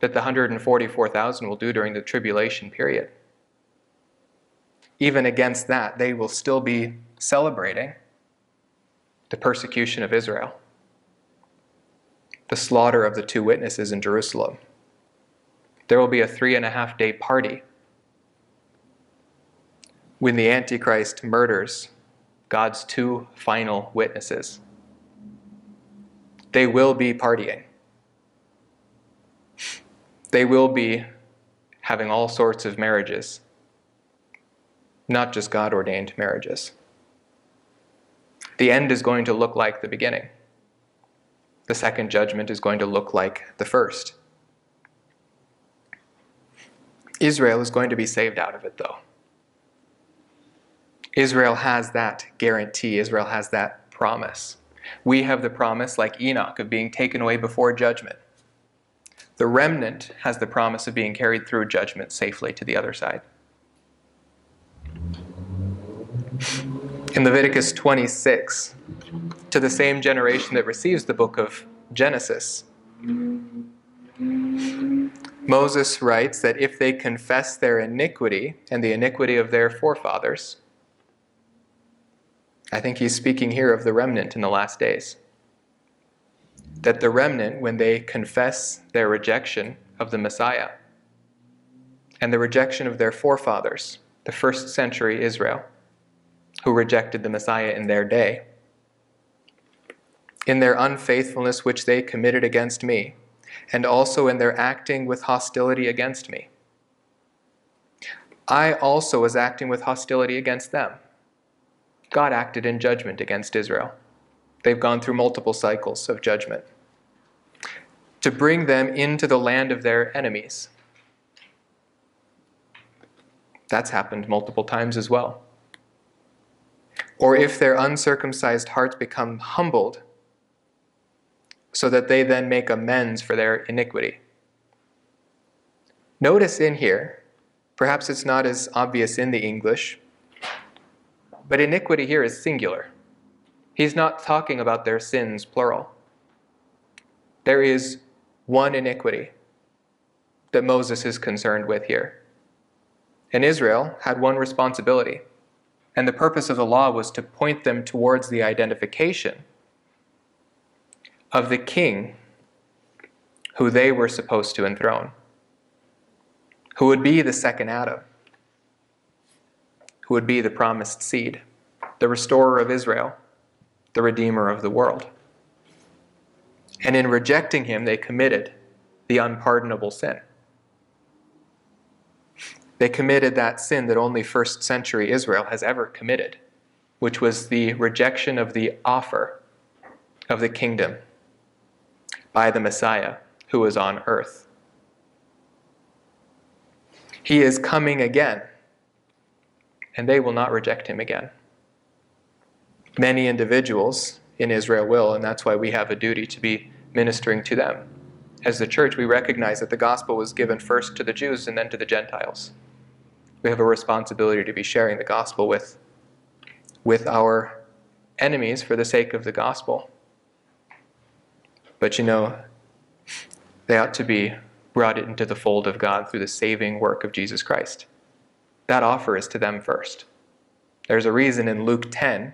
that the 144,000 will do during the tribulation period, even against that, they will still be celebrating the persecution of Israel, the slaughter of the two witnesses in Jerusalem there will be a three and a half day party when the Antichrist murders God's two final witnesses. They will be partying. They will be having all sorts of marriages, not just God ordained marriages. The end is going to look like the beginning. The second judgment is going to look like the first. Israel is going to be saved out of it, though. Israel has that guarantee, Israel has that promise. We have the promise, like Enoch, of being taken away before judgment. The remnant has the promise of being carried through judgment safely to the other side. In Leviticus 26, to the same generation that receives the book of Genesis, Moses writes that if they confess their iniquity and the iniquity of their forefathers, I think he's speaking here of the remnant in the last days. That the remnant, when they confess their rejection of the Messiah, and the rejection of their forefathers, the first century Israel, who rejected the Messiah in their day. In their unfaithfulness which they committed against me, and also in their acting with hostility against me. I also was acting with hostility against them. God acted in judgment against Israel. They've gone through multiple cycles of judgment to bring them into the land of their enemies. That's happened multiple times as well. Or if their uncircumcised hearts become humbled, so that they then make amends for their iniquity. Notice in here, perhaps it's not as obvious in the English, but iniquity here is singular. He's not talking about their sins, plural. There is one iniquity that Moses is concerned with here. And Israel had one responsibility, and the purpose of the law was to point them towards the identification of the king who they were supposed to enthrone, who would be the second Adam, who would be the promised seed, the restorer of Israel, the redeemer of the world. And in rejecting him, they committed the unpardonable sin. They committed that sin that only first century Israel has ever committed, which was the rejection of the offer of the kingdom by the Messiah who was on earth. He is coming again, and they will not reject him again. Many individuals in Israel will, and that's why we have a duty to be ministering to them. As the church, we recognize that the gospel was given first to the Jews and then to the Gentiles. We have a responsibility to be sharing the gospel with, with our enemies for the sake of the gospel. But you know, they ought to be brought into the fold of God through the saving work of Jesus Christ. That offer is to them first. There's a reason in Luke 10,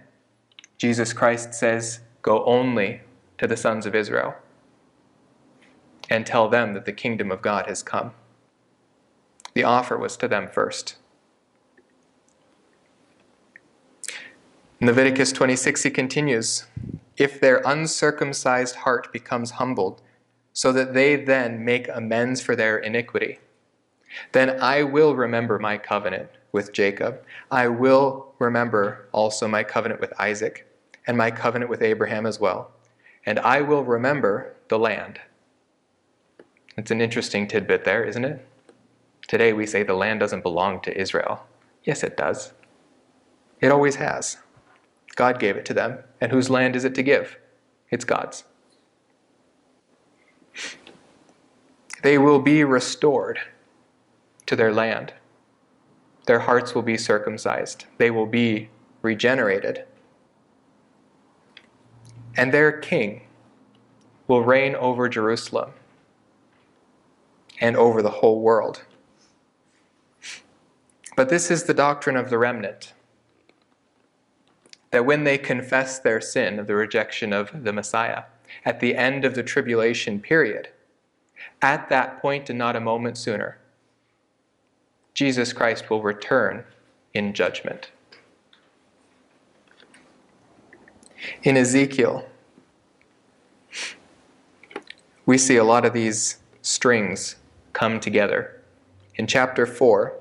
Jesus Christ says, Go only to the sons of Israel and tell them that the kingdom of God has come. The offer was to them first. In Leviticus 26, he continues if their uncircumcised heart becomes humbled, so that they then make amends for their iniquity, then I will remember my covenant with Jacob. I will remember also my covenant with Isaac, and my covenant with Abraham as well. And I will remember the land. It's an interesting tidbit there, isn't it? Today we say the land doesn't belong to Israel. Yes, it does. It always has. God gave it to them. And whose land is it to give? It's God's. They will be restored to their land. Their hearts will be circumcised. They will be regenerated. And their king will reign over Jerusalem and over the whole world. But this is the doctrine of the remnant that when they confess their sin of the rejection of the Messiah at the end of the tribulation period, at that point and not a moment sooner, Jesus Christ will return in judgment. In Ezekiel, we see a lot of these strings come together. In chapter 4,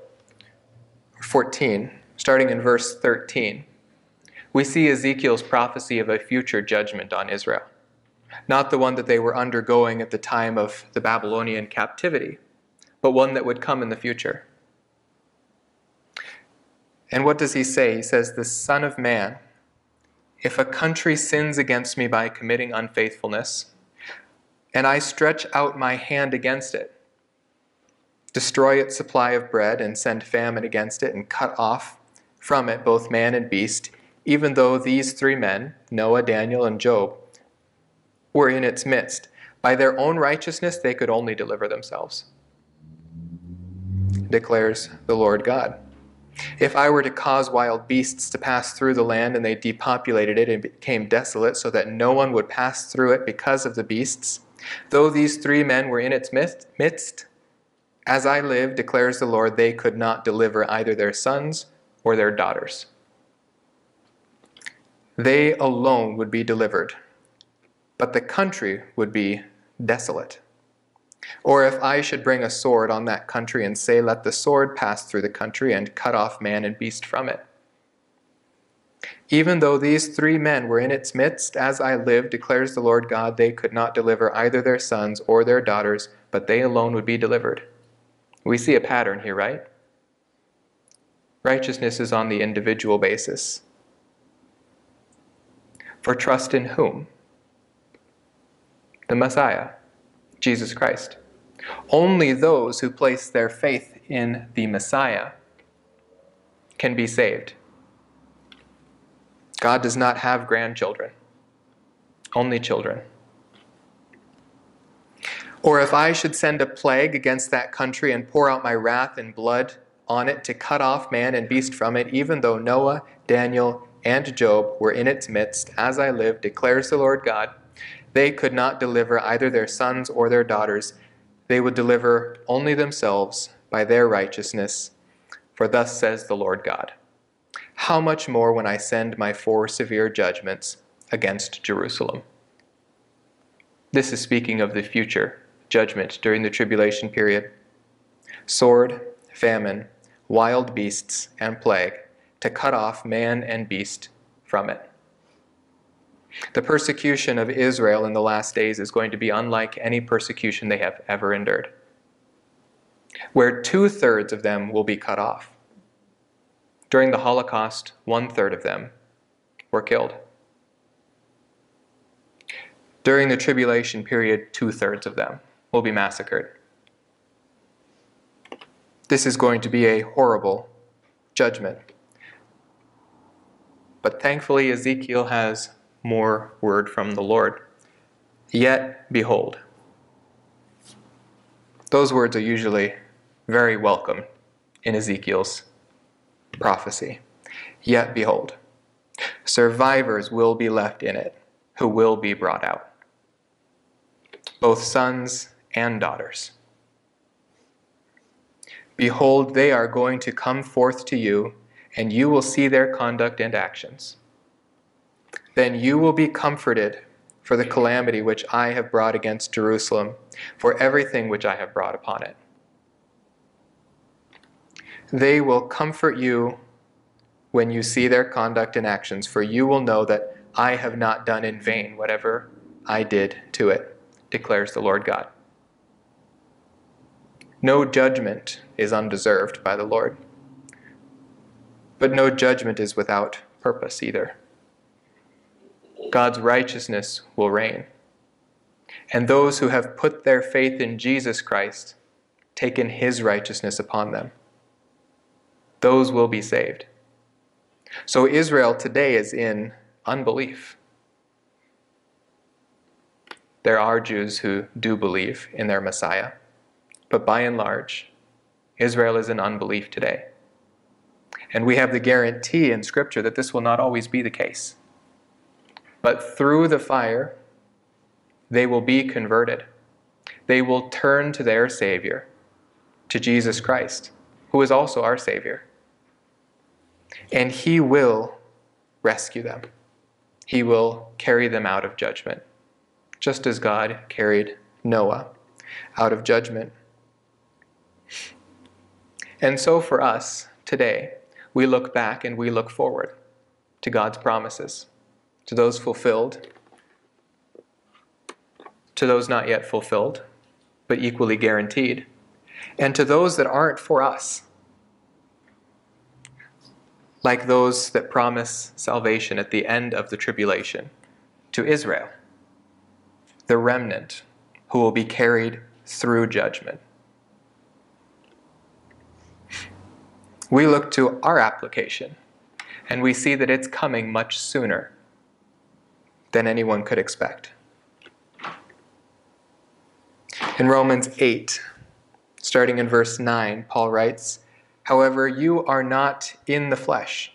14, starting in verse 13, we see Ezekiel's prophecy of a future judgment on Israel. Not the one that they were undergoing at the time of the Babylonian captivity, but one that would come in the future. And what does he say? He says, The Son of Man, if a country sins against me by committing unfaithfulness, and I stretch out my hand against it, destroy its supply of bread, and send famine against it, and cut off from it both man and beast, even though these three men, Noah, Daniel, and Job, were in its midst. By their own righteousness, they could only deliver themselves, declares the Lord God. If I were to cause wild beasts to pass through the land and they depopulated it and became desolate so that no one would pass through it because of the beasts, though these three men were in its midst, As I live, declares the Lord, they could not deliver either their sons or their daughters. They alone would be delivered, but the country would be desolate. Or if I should bring a sword on that country and say, Let the sword pass through the country and cut off man and beast from it. Even though these three men were in its midst, as I live, declares the Lord God, they could not deliver either their sons or their daughters, but they alone would be delivered. We see a pattern here, right? Righteousness is on the individual basis. For trust in whom? The Messiah, Jesus Christ. Only those who place their faith in the Messiah can be saved. God does not have grandchildren, only children. Or if I should send a plague against that country and pour out my wrath and blood on it to cut off man and beast from it, even though Noah, Daniel, and Job were in its midst, as I live, declares the Lord God, they could not deliver either their sons or their daughters. They would deliver only themselves by their righteousness. For thus says the Lord God How much more when I send my four severe judgments against Jerusalem? This is speaking of the future judgment during the tribulation period. Sword, famine, wild beasts, and plague to cut off man and beast from it. The persecution of Israel in the last days is going to be unlike any persecution they have ever endured, where two thirds of them will be cut off. During the Holocaust, one third of them were killed. During the tribulation period, two thirds of them will be massacred. This is going to be a horrible judgment. But thankfully, Ezekiel has more word from the Lord. Yet, behold. Those words are usually very welcome in Ezekiel's prophecy. Yet, behold. Survivors will be left in it who will be brought out, both sons and daughters. Behold, they are going to come forth to you, and you will see their conduct and actions. Then you will be comforted for the calamity which I have brought against Jerusalem, for everything which I have brought upon it. They will comfort you when you see their conduct and actions, for you will know that I have not done in vain whatever I did to it, declares the Lord God. No judgment is undeserved by the Lord. But no judgment is without purpose either. God's righteousness will reign. And those who have put their faith in Jesus Christ, taken his righteousness upon them, those will be saved. So Israel today is in unbelief. There are Jews who do believe in their Messiah. But by and large, Israel is in unbelief today. And we have the guarantee in Scripture that this will not always be the case. But through the fire, they will be converted. They will turn to their Savior, to Jesus Christ, who is also our Savior. And He will rescue them. He will carry them out of judgment, just as God carried Noah out of judgment. And so for us today, we look back and we look forward to God's promises, to those fulfilled, to those not yet fulfilled, but equally guaranteed, and to those that aren't for us, like those that promise salvation at the end of the tribulation to Israel, the remnant who will be carried through judgment. we look to our application and we see that it's coming much sooner than anyone could expect. In Romans 8, starting in verse 9, Paul writes, However, you are not in the flesh,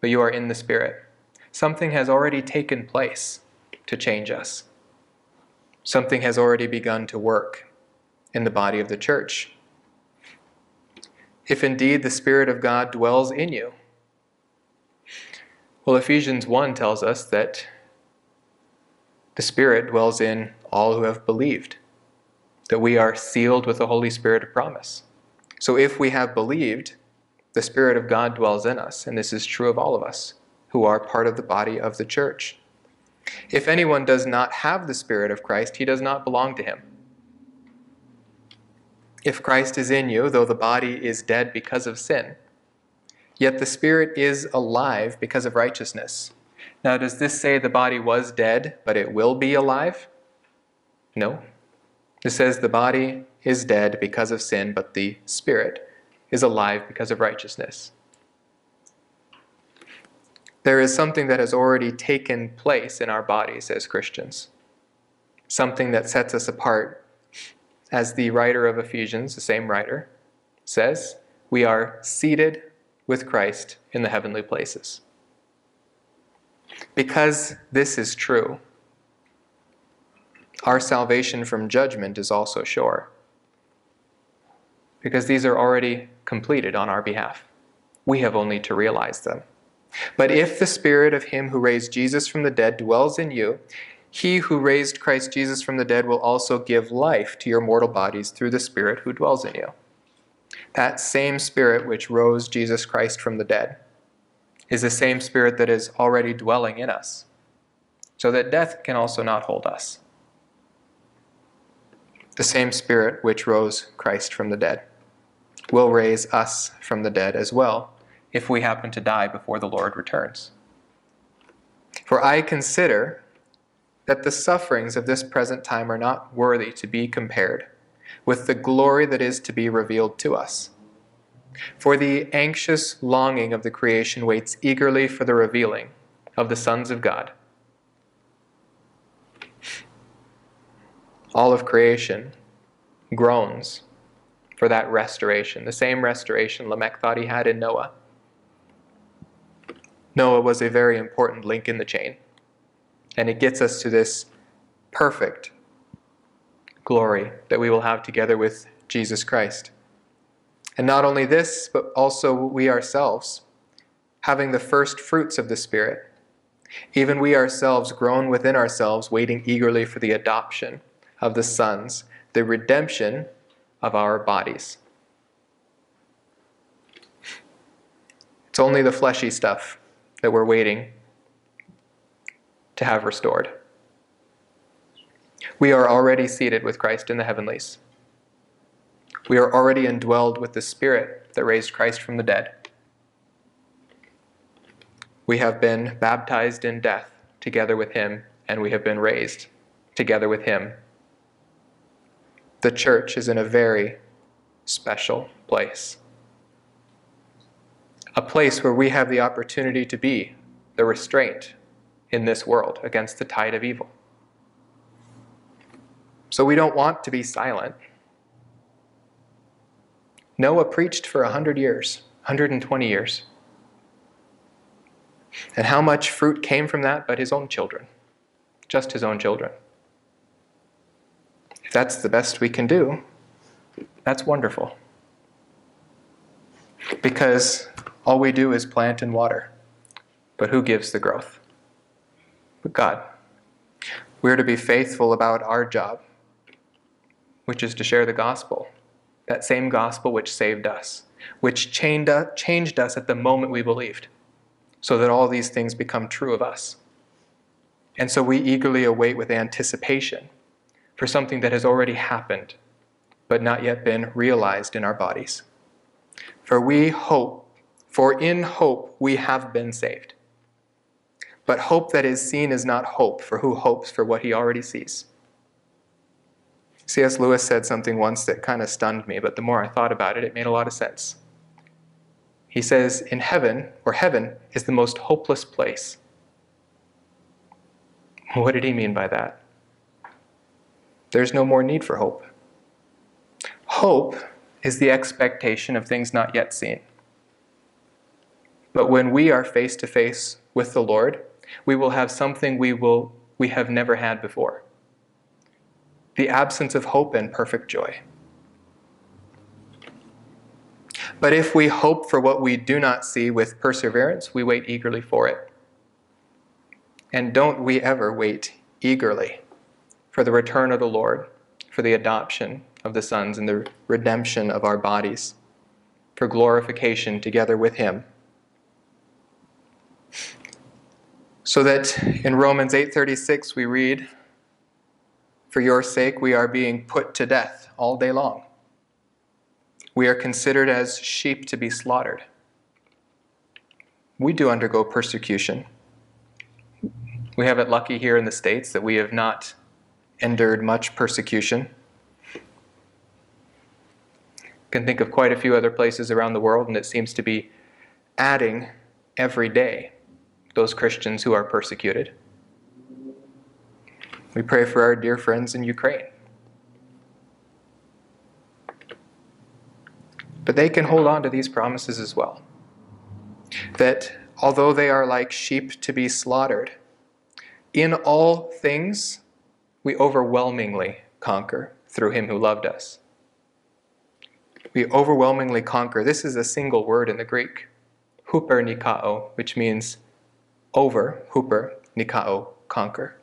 but you are in the Spirit. Something has already taken place to change us. Something has already begun to work in the body of the church if indeed the Spirit of God dwells in you? Well, Ephesians 1 tells us that the Spirit dwells in all who have believed, that we are sealed with the Holy Spirit of promise. So if we have believed, the Spirit of God dwells in us, and this is true of all of us who are part of the body of the church. If anyone does not have the Spirit of Christ, he does not belong to him. If Christ is in you, though the body is dead because of sin, yet the Spirit is alive because of righteousness. Now, does this say the body was dead, but it will be alive? No. It says the body is dead because of sin, but the Spirit is alive because of righteousness. There is something that has already taken place in our bodies as Christians, something that sets us apart as the writer of Ephesians, the same writer, says, we are seated with Christ in the heavenly places. Because this is true, our salvation from judgment is also sure. Because these are already completed on our behalf. We have only to realize them. But if the Spirit of Him who raised Jesus from the dead dwells in you, he who raised Christ Jesus from the dead will also give life to your mortal bodies through the Spirit who dwells in you. That same Spirit which rose Jesus Christ from the dead is the same Spirit that is already dwelling in us, so that death can also not hold us. The same Spirit which rose Christ from the dead will raise us from the dead as well if we happen to die before the Lord returns. For I consider that the sufferings of this present time are not worthy to be compared with the glory that is to be revealed to us. For the anxious longing of the creation waits eagerly for the revealing of the sons of God. All of creation groans for that restoration, the same restoration Lamech thought he had in Noah. Noah was a very important link in the chain. And it gets us to this perfect glory that we will have together with Jesus Christ. And not only this, but also we ourselves, having the first fruits of the Spirit. Even we ourselves, groan within ourselves, waiting eagerly for the adoption of the sons, the redemption of our bodies. It's only the fleshy stuff that we're waiting to have restored. We are already seated with Christ in the heavenlies. We are already indwelled with the Spirit that raised Christ from the dead. We have been baptized in death together with him, and we have been raised together with him. The church is in a very special place. A place where we have the opportunity to be the restraint in this world against the tide of evil. So we don't want to be silent. Noah preached for 100 years, 120 years. And how much fruit came from that but his own children? Just his own children. If that's the best we can do, that's wonderful. Because all we do is plant and water. But who gives the growth? but God. We're to be faithful about our job, which is to share the gospel, that same gospel which saved us, which chained, changed us at the moment we believed, so that all these things become true of us. And so we eagerly await with anticipation for something that has already happened, but not yet been realized in our bodies. For we hope, for in hope we have been saved. But hope that is seen is not hope, for who hopes for what he already sees? C.S. Lewis said something once that kind of stunned me, but the more I thought about it, it made a lot of sense. He says, In heaven, or heaven, is the most hopeless place. What did he mean by that? There's no more need for hope. Hope is the expectation of things not yet seen. But when we are face to face with the Lord, we will have something we, will, we have never had before the absence of hope and perfect joy. But if we hope for what we do not see with perseverance, we wait eagerly for it. And don't we ever wait eagerly for the return of the Lord, for the adoption of the sons and the redemption of our bodies, for glorification together with Him? So that in Romans 8:36 we read, "For your sake we are being put to death all day long. We are considered as sheep to be slaughtered." We do undergo persecution. We have it lucky here in the States that we have not endured much persecution. can think of quite a few other places around the world, and it seems to be adding every day those Christians who are persecuted. We pray for our dear friends in Ukraine. But they can hold on to these promises as well. That although they are like sheep to be slaughtered, in all things we overwhelmingly conquer through him who loved us. We overwhelmingly conquer. This is a single word in the Greek, huper nikao, which means over, huper, nikao, conquer.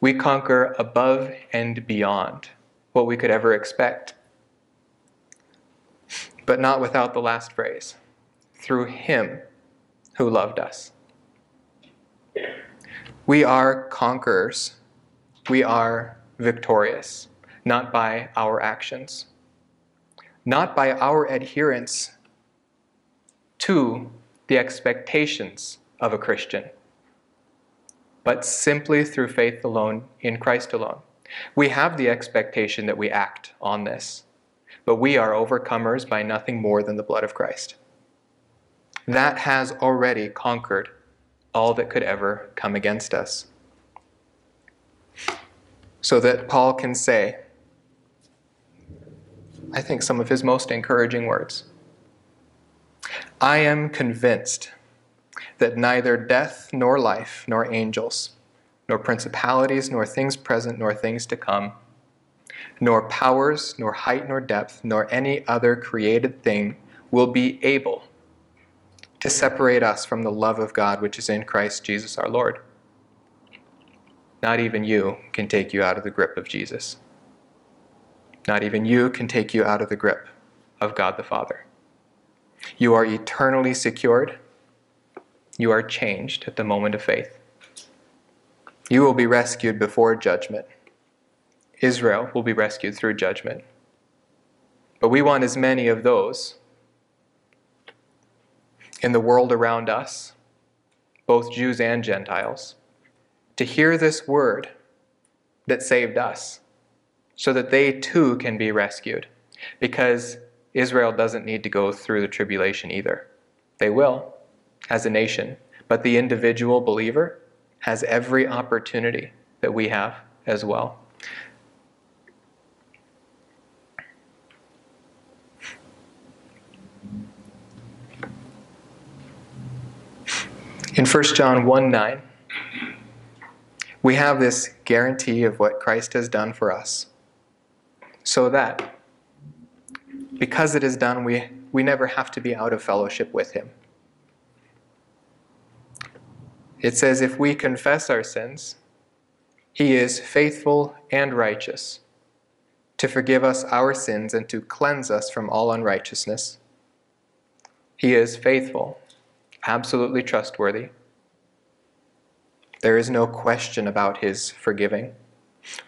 We conquer above and beyond what we could ever expect. But not without the last phrase through him who loved us. We are conquerors. We are victorious, not by our actions, not by our adherence to the expectations of a Christian, but simply through faith alone in Christ alone. We have the expectation that we act on this, but we are overcomers by nothing more than the blood of Christ. That has already conquered all that could ever come against us. So that Paul can say, I think some of his most encouraging words I am convinced that neither death nor life, nor angels, nor principalities, nor things present, nor things to come, nor powers, nor height, nor depth, nor any other created thing will be able to separate us from the love of God which is in Christ Jesus our Lord. Not even you can take you out of the grip of Jesus. Not even you can take you out of the grip of God the Father. You are eternally secured you are changed at the moment of faith. You will be rescued before judgment. Israel will be rescued through judgment. But we want as many of those in the world around us, both Jews and Gentiles, to hear this word that saved us so that they too can be rescued. Because Israel doesn't need to go through the tribulation either. They will, as a nation, but the individual believer has every opportunity that we have as well. In 1 John 1 9, we have this guarantee of what Christ has done for us. So that, because it is done, we, we never have to be out of fellowship with Him. It says, If we confess our sins, he is faithful and righteous to forgive us our sins and to cleanse us from all unrighteousness. He is faithful, absolutely trustworthy. There is no question about his forgiving.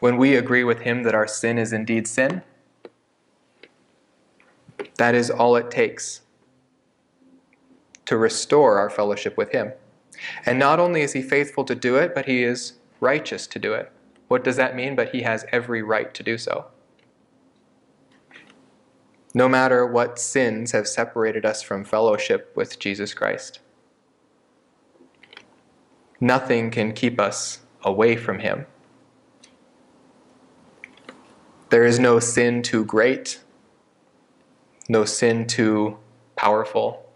When we agree with him that our sin is indeed sin, that is all it takes to restore our fellowship with him. And not only is he faithful to do it, but he is righteous to do it. What does that mean? But he has every right to do so. No matter what sins have separated us from fellowship with Jesus Christ, nothing can keep us away from him. There is no sin too great, no sin too powerful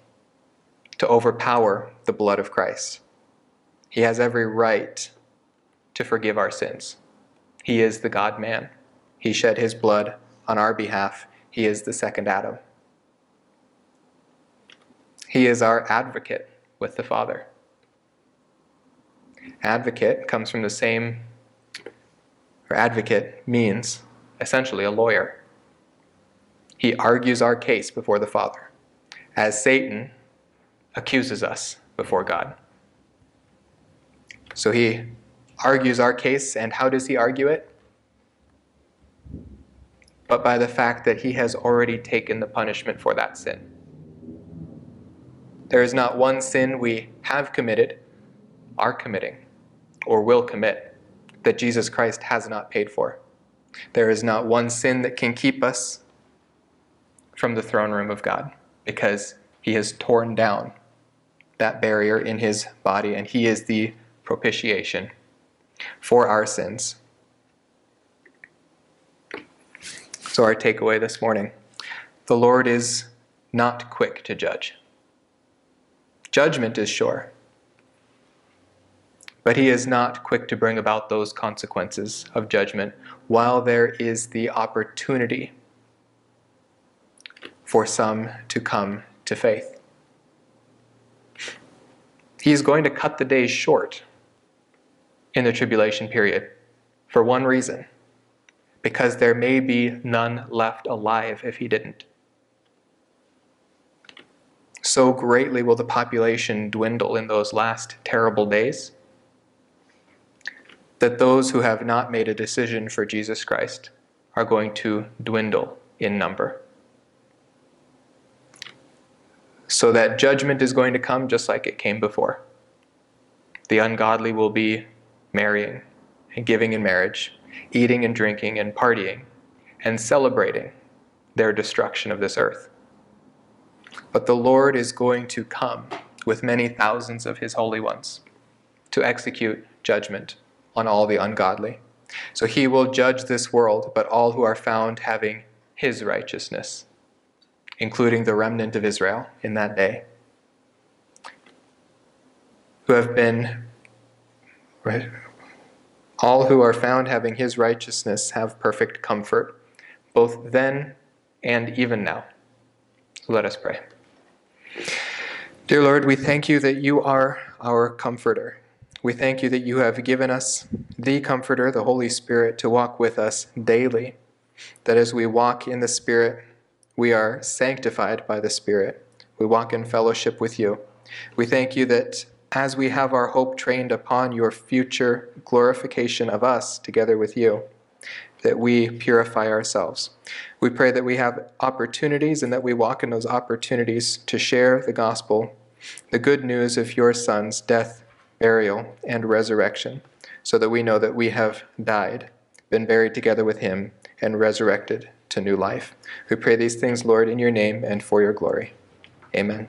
to overpower the blood of Christ. He has every right to forgive our sins. He is the God man. He shed his blood on our behalf. He is the second Adam. He is our advocate with the Father. Advocate comes from the same, or advocate means essentially a lawyer. He argues our case before the Father, as Satan accuses us before God. So he argues our case, and how does he argue it? But by the fact that he has already taken the punishment for that sin. There is not one sin we have committed, are committing, or will commit that Jesus Christ has not paid for. There is not one sin that can keep us from the throne room of God because he has torn down that barrier in his body and he is the propitiation for our sins. So, our takeaway this morning the Lord is not quick to judge. Judgment is sure, but he is not quick to bring about those consequences of judgment while there is the opportunity for some to come to faith. He is going to cut the days short in the tribulation period for one reason because there may be none left alive if he didn't. So greatly will the population dwindle in those last terrible days that those who have not made a decision for Jesus Christ are going to dwindle in number. So that judgment is going to come just like it came before. The ungodly will be marrying and giving in marriage, eating and drinking and partying, and celebrating their destruction of this earth. But the Lord is going to come with many thousands of his holy ones to execute judgment on all the ungodly. So he will judge this world, but all who are found having his righteousness, including the remnant of Israel in that day, who have been right, all who are found having his righteousness have perfect comfort, both then and even now. Let us pray. Dear Lord, we thank you that you are our comforter. We thank you that you have given us the Comforter, the Holy Spirit, to walk with us daily. That as we walk in the Spirit, we are sanctified by the Spirit. We walk in fellowship with you. We thank you that as we have our hope trained upon your future glorification of us together with you, that we purify ourselves. We pray that we have opportunities and that we walk in those opportunities to share the gospel, the good news of your Son's death, burial, and resurrection, so that we know that we have died, been buried together with him, and resurrected to new life. We pray these things, Lord, in your name and for your glory. Amen.